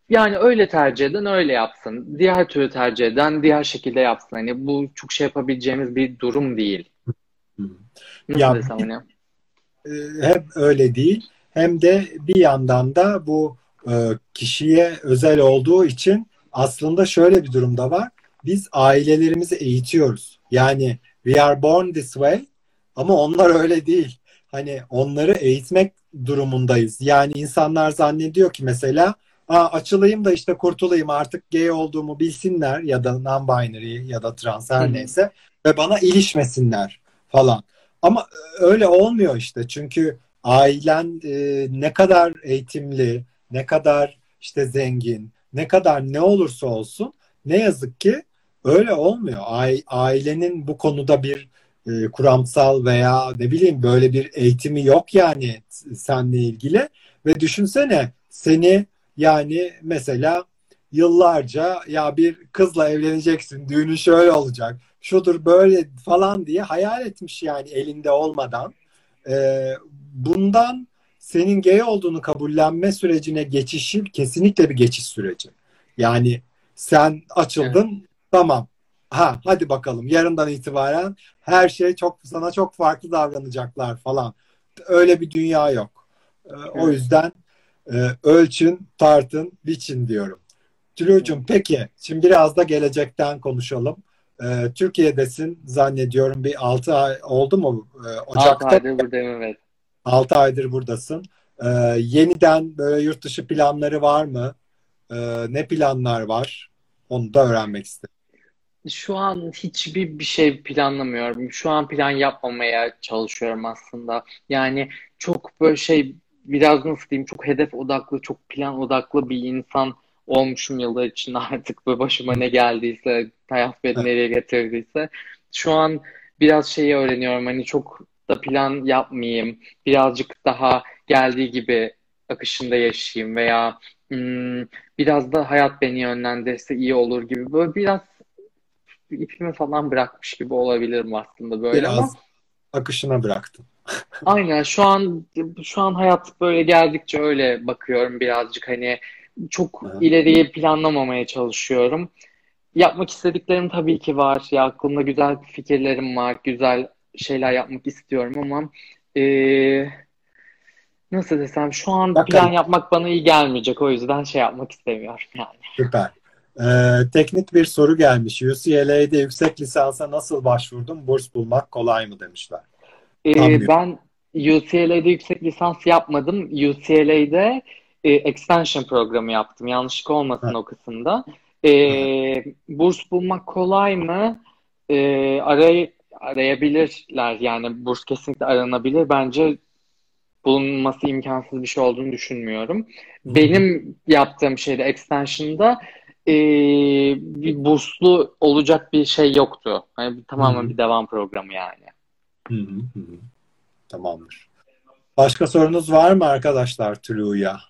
yani öyle tercih eden öyle yapsın. Diğer türlü tercih eden diğer şekilde yapsın. Hani bu çok şey yapabileceğimiz bir durum değil. Nasıl ya, desem hani? E, hem öyle değil hem de bir yandan da bu kişiye özel olduğu için aslında şöyle bir durumda var. Biz ailelerimizi eğitiyoruz. Yani we are born this way ama onlar öyle değil. Hani onları eğitmek durumundayız. Yani insanlar zannediyor ki mesela Aa, açılayım da işte kurtulayım artık gay olduğumu bilsinler ya da non-binary ya da trans her neyse ve bana ilişmesinler falan. Ama e, öyle olmuyor işte çünkü ailen e, ne kadar eğitimli, ne kadar işte zengin, ne kadar ne olursa olsun ne yazık ki öyle olmuyor. Ailenin bu konuda bir e, kuramsal veya ne bileyim böyle bir eğitimi yok yani seninle ilgili ve düşünsene seni yani mesela yıllarca ya bir kızla evleneceksin, düğünün şöyle olacak, şudur böyle falan diye hayal etmiş yani elinde olmadan. Ee, bundan senin gay olduğunu kabullenme sürecine geçişi kesinlikle bir geçiş süreci. Yani sen açıldın evet. tamam. Ha hadi bakalım yarından itibaren her şey çok sana çok farklı davranacaklar falan. Öyle bir dünya yok. Ee, evet. O yüzden e, ölçün, tartın, biçin diyorum. Tülücüm peki şimdi biraz da gelecekten konuşalım. Ee, Türkiye'desin zannediyorum bir 6 ay oldu mu? Ee, Ocak'ta. 6 aydır buradayım evet. 6 aydır buradasın. Ee, yeniden böyle yurt dışı planları var mı? Ee, ne planlar var? Onu da öğrenmek istedim. Şu an hiçbir bir şey planlamıyorum. Şu an plan yapmamaya çalışıyorum aslında. Yani çok böyle şey biraz nasıl diyeyim çok hedef odaklı, çok plan odaklı bir insan olmuşum yıllar içinde artık bu başıma ne geldiyse, hayat beni nereye getirdiyse. Şu an biraz şeyi öğreniyorum hani çok da plan yapmayayım. Birazcık daha geldiği gibi akışında yaşayayım veya hmm, biraz da hayat beni yönlendirse iyi olur gibi. Böyle biraz ipimi falan bırakmış gibi olabilirim aslında böyle biraz ama akışına bıraktım. Aynen şu an şu an hayat böyle geldikçe öyle bakıyorum birazcık hani çok evet. ileriye planlamamaya çalışıyorum. Yapmak istediklerim tabii ki var. Ya aklımda güzel fikirlerim var, güzel şeyler yapmak istiyorum ama e, nasıl desem şu an Bakalım. plan yapmak bana iyi gelmeyecek. O yüzden şey yapmak istemiyorum yani. Süper. Ee, teknik bir soru gelmiş. UCLA'de yüksek lisansa nasıl başvurdun? Burs bulmak kolay mı demişler. E, Anlıyorum. ben UCLA'de yüksek lisans yapmadım. UCLA'de e, extension programı yaptım. Yanlışlık olmasın Ha. o kısımda. E, burs bulmak kolay mı? E, aray arayabilirler. Yani burs kesinlikle aranabilir. Bence bulunması imkansız bir şey olduğunu düşünmüyorum. Benim yaptığım şeyde extension'da e, bir burslu olacak bir şey yoktu. Yani tamamen hı. bir devam programı yani. Hı hı, hı hı. Tamamdır. Başka sorunuz var mı arkadaşlar Tulu'ya?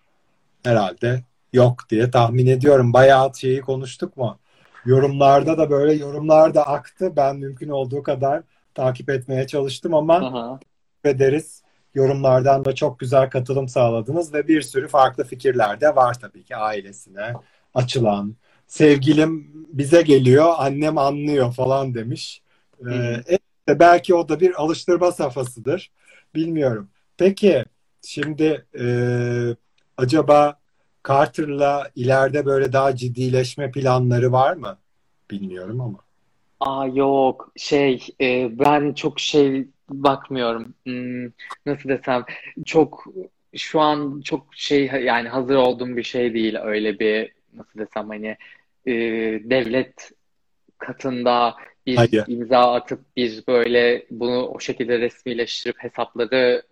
Herhalde yok diye tahmin ediyorum. Bayağı şeyi konuştuk mu? Yorumlarda da böyle yorumlar da aktı. Ben mümkün olduğu kadar takip etmeye çalıştım ama Aha. ederiz. Yorumlardan da çok güzel katılım sağladınız ve bir sürü farklı fikirler de var tabii ki ailesine açılan. Sevgilim bize geliyor, annem anlıyor falan demiş. Ee, hı. e, belki o da bir alıştırma safhasıdır. Bilmiyorum. Peki şimdi e, acaba Carter'la ileride böyle daha ciddileşme planları var mı? Bilmiyorum ama. Aa yok şey e, ben çok şey bakmıyorum Hmm, nasıl desem çok şu an çok şey yani hazır olduğum bir şey değil öyle bir nasıl desem hani e, devlet katında bir Hayır. imza atıp bir böyle bunu o şekilde resmileştirip hesapları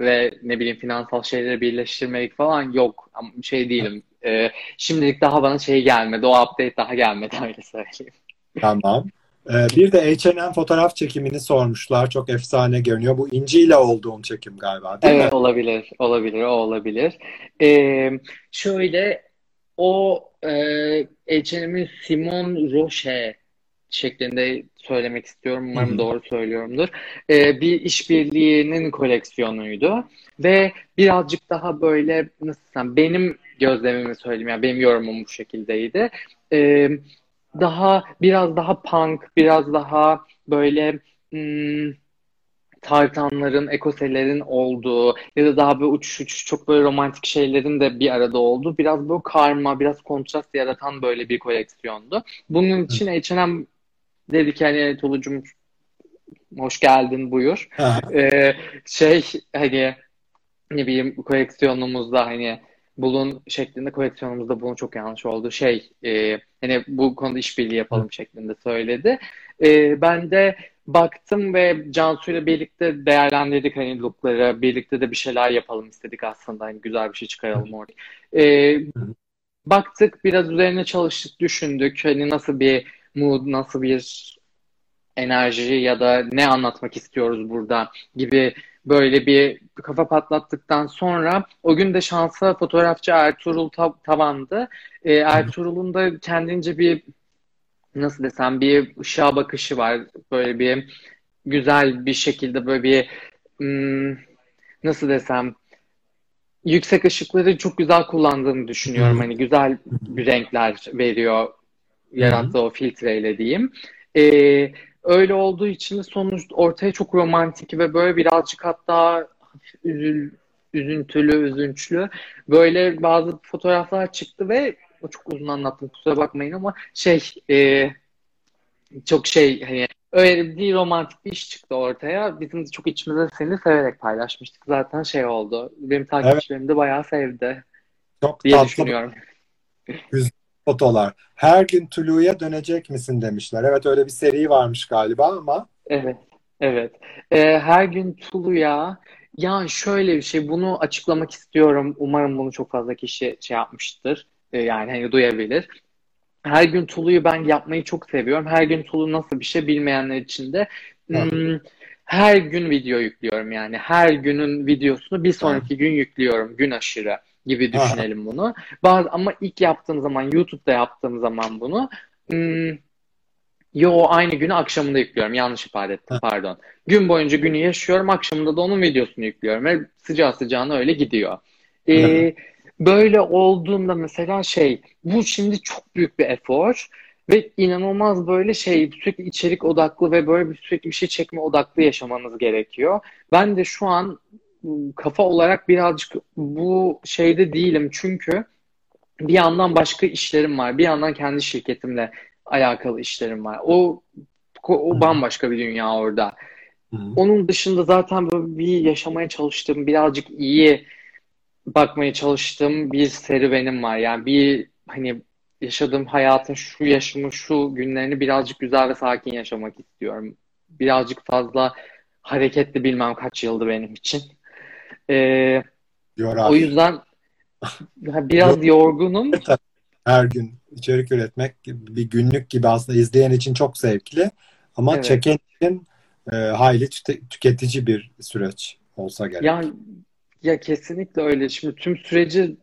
ve ne bileyim finansal şeyleri birleştirmek falan yok ama şey değilim E, şimdilik daha bana şey gelmedi o update daha gelmedi öyle söyleyeyim. Tamam. Ee, bir de H&M fotoğraf çekimini sormuşlar. Çok efsane görünüyor. Bu İnci ile olduğun çekim galiba, değil Evet mi? olabilir, olabilir, o olabilir. Ee, şöyle o e, H&M'in Simon Roche şeklinde söylemek istiyorum. Umarım doğru söylüyorumdur. Ee, bir işbirliğinin koleksiyonuydu ve birazcık daha böyle nasıl desem benim gözlemimi söyleyeyim yani benim yorumum bu şekildeydi. Ee, daha biraz daha punk, biraz daha böyle hmm, tartanların, ekoselerin olduğu ya da daha böyle uçuş uçuş çok böyle romantik şeylerin de bir arada olduğu biraz böyle karma, biraz kontrast yaratan böyle bir koleksiyondu. Bunun için H&M dedi ki hani Tolucum hoş geldin buyur. Ee, şey hani ne bileyim koleksiyonumuzda hani bulun şeklinde koleksiyonumuzda bulun çok yanlış oldu. Şey e, hani bu konuda işbirliği yapalım şeklinde söyledi. E, ben de baktım ve Cansu'yla birlikte değerlendirdik hani lookları. Birlikte de bir şeyler yapalım istedik aslında. Hani güzel bir şey çıkaralım orada. E, baktık biraz üzerine çalıştık, düşündük. Hani nasıl bir mood, nasıl bir enerji ya da ne anlatmak istiyoruz burada gibi böyle bir kafa patlattıktan sonra o gün de şansa fotoğrafçı Ertuğrul Ta- Tavan'dı. Ee, Ertuğrul'un da kendince bir nasıl desem bir ışığa bakışı var. Böyle bir güzel bir şekilde böyle bir hmm, nasıl desem yüksek ışıkları çok güzel kullandığını düşünüyorum. Hani güzel renkler veriyor yarattığı o filtreyle diyeyim. Ee, öyle olduğu için sonuç ortaya çok romantik ve böyle birazcık hatta üzül, üzüntülü, üzünçlü böyle bazı fotoğraflar çıktı ve çok uzun anlattım kusura bakmayın ama şey e, çok şey hani öyle değil romantik bir iş çıktı ortaya. Bizim de çok içimize seni severek paylaşmıştık. Zaten şey oldu. Benim takipçilerim de bayağı sevdi çok diye tatlı düşünüyorum. Fotolar. Her gün Tulu'ya dönecek misin demişler. Evet öyle bir seri varmış galiba ama Evet, evet. Ee, her gün Tulu'ya ya şöyle bir şey bunu açıklamak istiyorum. Umarım bunu çok fazla kişi şey yapmıştır. Ee, yani hani duyabilir. Her gün Tulu'yu ben yapmayı çok seviyorum. Her gün Tulu nasıl bir şey bilmeyenler için de hmm, her gün video yüklüyorum yani. Her günün videosunu bir sonraki gün yüklüyorum. Gün aşırı gibi Aha. düşünelim bunu. Bazı, ama ilk yaptığım zaman YouTube'da yaptığım zaman bunu hmm, Yo aynı günü akşamında yüklüyorum. Yanlış ifade ettim pardon. Gün boyunca günü yaşıyorum. Akşamında da onun videosunu yüklüyorum. Ve sıcağı sıcağına öyle gidiyor. Ee, böyle olduğunda mesela şey bu şimdi çok büyük bir efor. Ve inanılmaz böyle şey sürekli içerik odaklı ve böyle bir sürekli bir şey çekme odaklı yaşamanız gerekiyor. Ben de şu an kafa olarak birazcık bu şeyde değilim çünkü bir yandan başka işlerim var. Bir yandan kendi şirketimle alakalı işlerim var. O o bambaşka bir dünya orada. Onun dışında zaten böyle bir yaşamaya çalıştığım, birazcık iyi bakmaya çalıştığım bir serüvenim var. Yani bir hani yaşadığım hayatın şu yaşımı, şu günlerini birazcık güzel ve sakin yaşamak istiyorum. Birazcık fazla hareketli bilmem kaç yıldı benim için. Ee, o yüzden biraz yorgunum. Her gün içerik üretmek bir günlük gibi aslında izleyen için çok zevkli ama evet. çeken için e, hayli tüketici bir süreç olsa gerek. Ya, ya kesinlikle öyle. Şimdi tüm süreci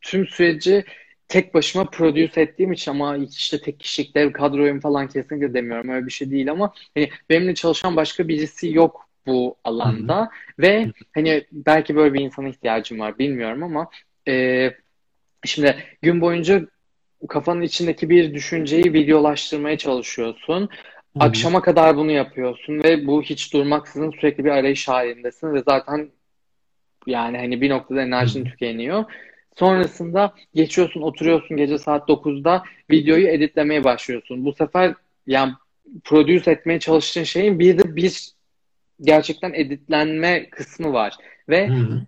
tüm süreci tek başıma produce ettiğim için ama işte tek kişilikler kadroyum falan kesinlikle demiyorum. Öyle bir şey değil ama hani benimle çalışan başka birisi yok bu alanda Hı-hı. ve hani belki böyle bir insana ihtiyacım var bilmiyorum ama e, şimdi gün boyunca kafanın içindeki bir düşünceyi videolaştırmaya çalışıyorsun. Hı-hı. Akşama kadar bunu yapıyorsun ve bu hiç durmaksızın sürekli bir arayış halindesin ve zaten yani hani bir noktada enerjin Hı-hı. tükeniyor. Sonrasında geçiyorsun, oturuyorsun gece saat 9'da videoyu editlemeye başlıyorsun. Bu sefer yani produce etmeye çalıştığın şeyin bir de bir gerçekten editlenme kısmı var. Ve Hı-hı.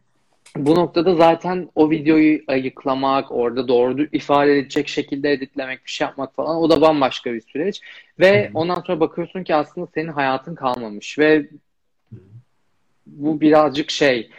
bu noktada zaten o videoyu ayıklamak, orada doğru ifade edecek şekilde editlemek, bir şey yapmak falan o da bambaşka bir süreç. Ve Hı-hı. ondan sonra bakıyorsun ki aslında senin hayatın kalmamış ve bu birazcık şey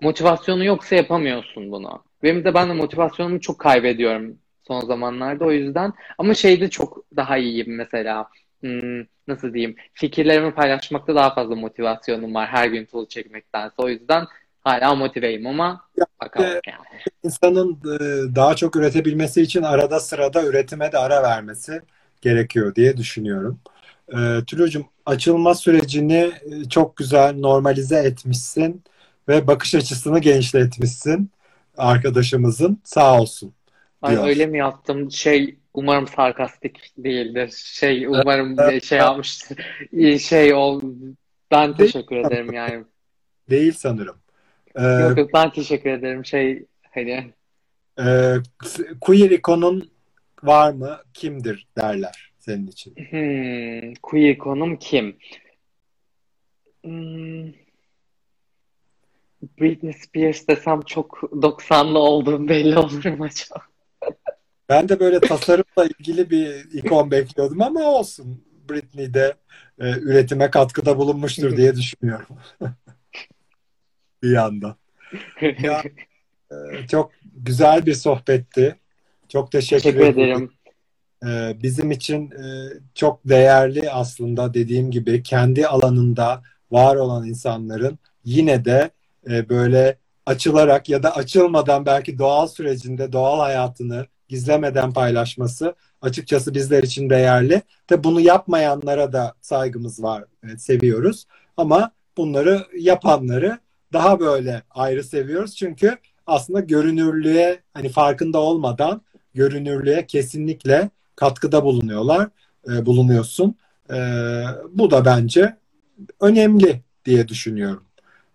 motivasyonu yoksa yapamıyorsun bunu. Benim de ben de motivasyonumu çok kaybediyorum son zamanlarda o yüzden. Ama şeyde çok daha iyiyim mesela. Hmm, nasıl diyeyim? Fikirlerimi paylaşmakta daha fazla motivasyonum var her gün tool çekmektense. O yüzden hala motiveyim ama ya, bakalım e, yani. İnsanın e, daha çok üretebilmesi için arada sırada üretime de ara vermesi gerekiyor diye düşünüyorum. E, Tülücüm açılma sürecini e, çok güzel normalize etmişsin ve bakış açısını genişletmişsin arkadaşımızın sağ olsun. Ay öyle mi yaptım? Şey umarım sarkastik değildir. Şey umarım şey yapmıştır. Şey ol ben teşekkür ederim yani. Değil sanırım. Ee, yok yok ben teşekkür ederim. Şey hani e, queer ikonun var mı? Kimdir derler senin için. Hmm, queer ikonum kim? Hmm, Britney Spears desem çok 90'lı olduğum belli olur mu acaba? Ben de böyle tasarımla ilgili bir ikon bekliyordum ama olsun. Britney de e, üretime katkıda bulunmuştur diye düşünüyorum. bir yandan. Ya, e, çok güzel bir sohbetti. Çok teşekkür, teşekkür ederim. E, bizim için e, çok değerli aslında dediğim gibi kendi alanında var olan insanların yine de e, böyle açılarak ya da açılmadan belki doğal sürecinde doğal hayatını gizlemeden paylaşması açıkçası bizler için değerli. De bunu yapmayanlara da saygımız var, evet, seviyoruz. Ama bunları yapanları daha böyle ayrı seviyoruz. Çünkü aslında görünürlüğe hani farkında olmadan görünürlüğe kesinlikle katkıda bulunuyorlar, e, bulunuyorsun. E, bu da bence önemli diye düşünüyorum.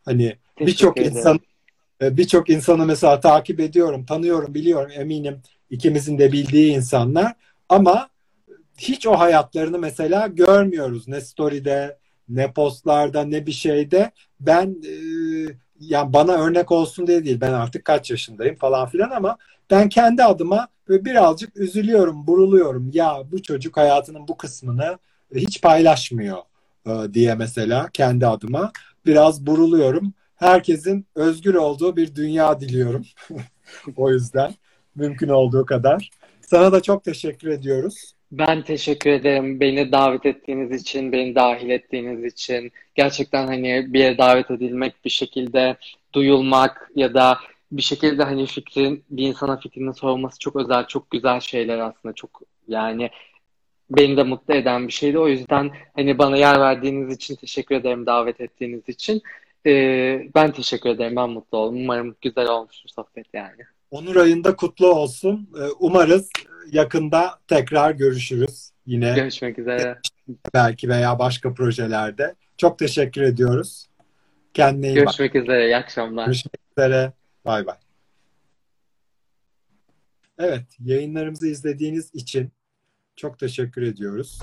Hani birçok insan e, birçok insanı mesela takip ediyorum, tanıyorum, biliyorum eminim ikimizin de bildiği insanlar ama hiç o hayatlarını mesela görmüyoruz. Ne story'de, ne postlarda, ne bir şeyde. Ben e, yani bana örnek olsun diye değil. Ben artık kaç yaşındayım falan filan ama ben kendi adıma böyle birazcık üzülüyorum, buruluyorum. Ya bu çocuk hayatının bu kısmını hiç paylaşmıyor e, diye mesela kendi adıma biraz buruluyorum herkesin özgür olduğu bir dünya diliyorum. o yüzden mümkün olduğu kadar. Sana da çok teşekkür ediyoruz. Ben teşekkür ederim. Beni davet ettiğiniz için, beni dahil ettiğiniz için. Gerçekten hani bir yere davet edilmek, bir şekilde duyulmak ya da bir şekilde hani fikrin, bir insana fikrinin sorulması çok özel, çok güzel şeyler aslında. Çok yani beni de mutlu eden bir şeydi. O yüzden hani bana yer verdiğiniz için teşekkür ederim davet ettiğiniz için. Ee, ben teşekkür ederim. Ben mutlu oldum. Umarım güzel olmuştur sohbet yani. Onur ayında kutlu olsun. Ee, umarız yakında tekrar görüşürüz. Yine Görüşmek üzere. belki veya başka projelerde. Çok teşekkür ediyoruz. Kendine iyi bak. Görüşmek üzere. İyi akşamlar. Görüşmek üzere. Bay bay. Evet, yayınlarımızı izlediğiniz için çok teşekkür ediyoruz.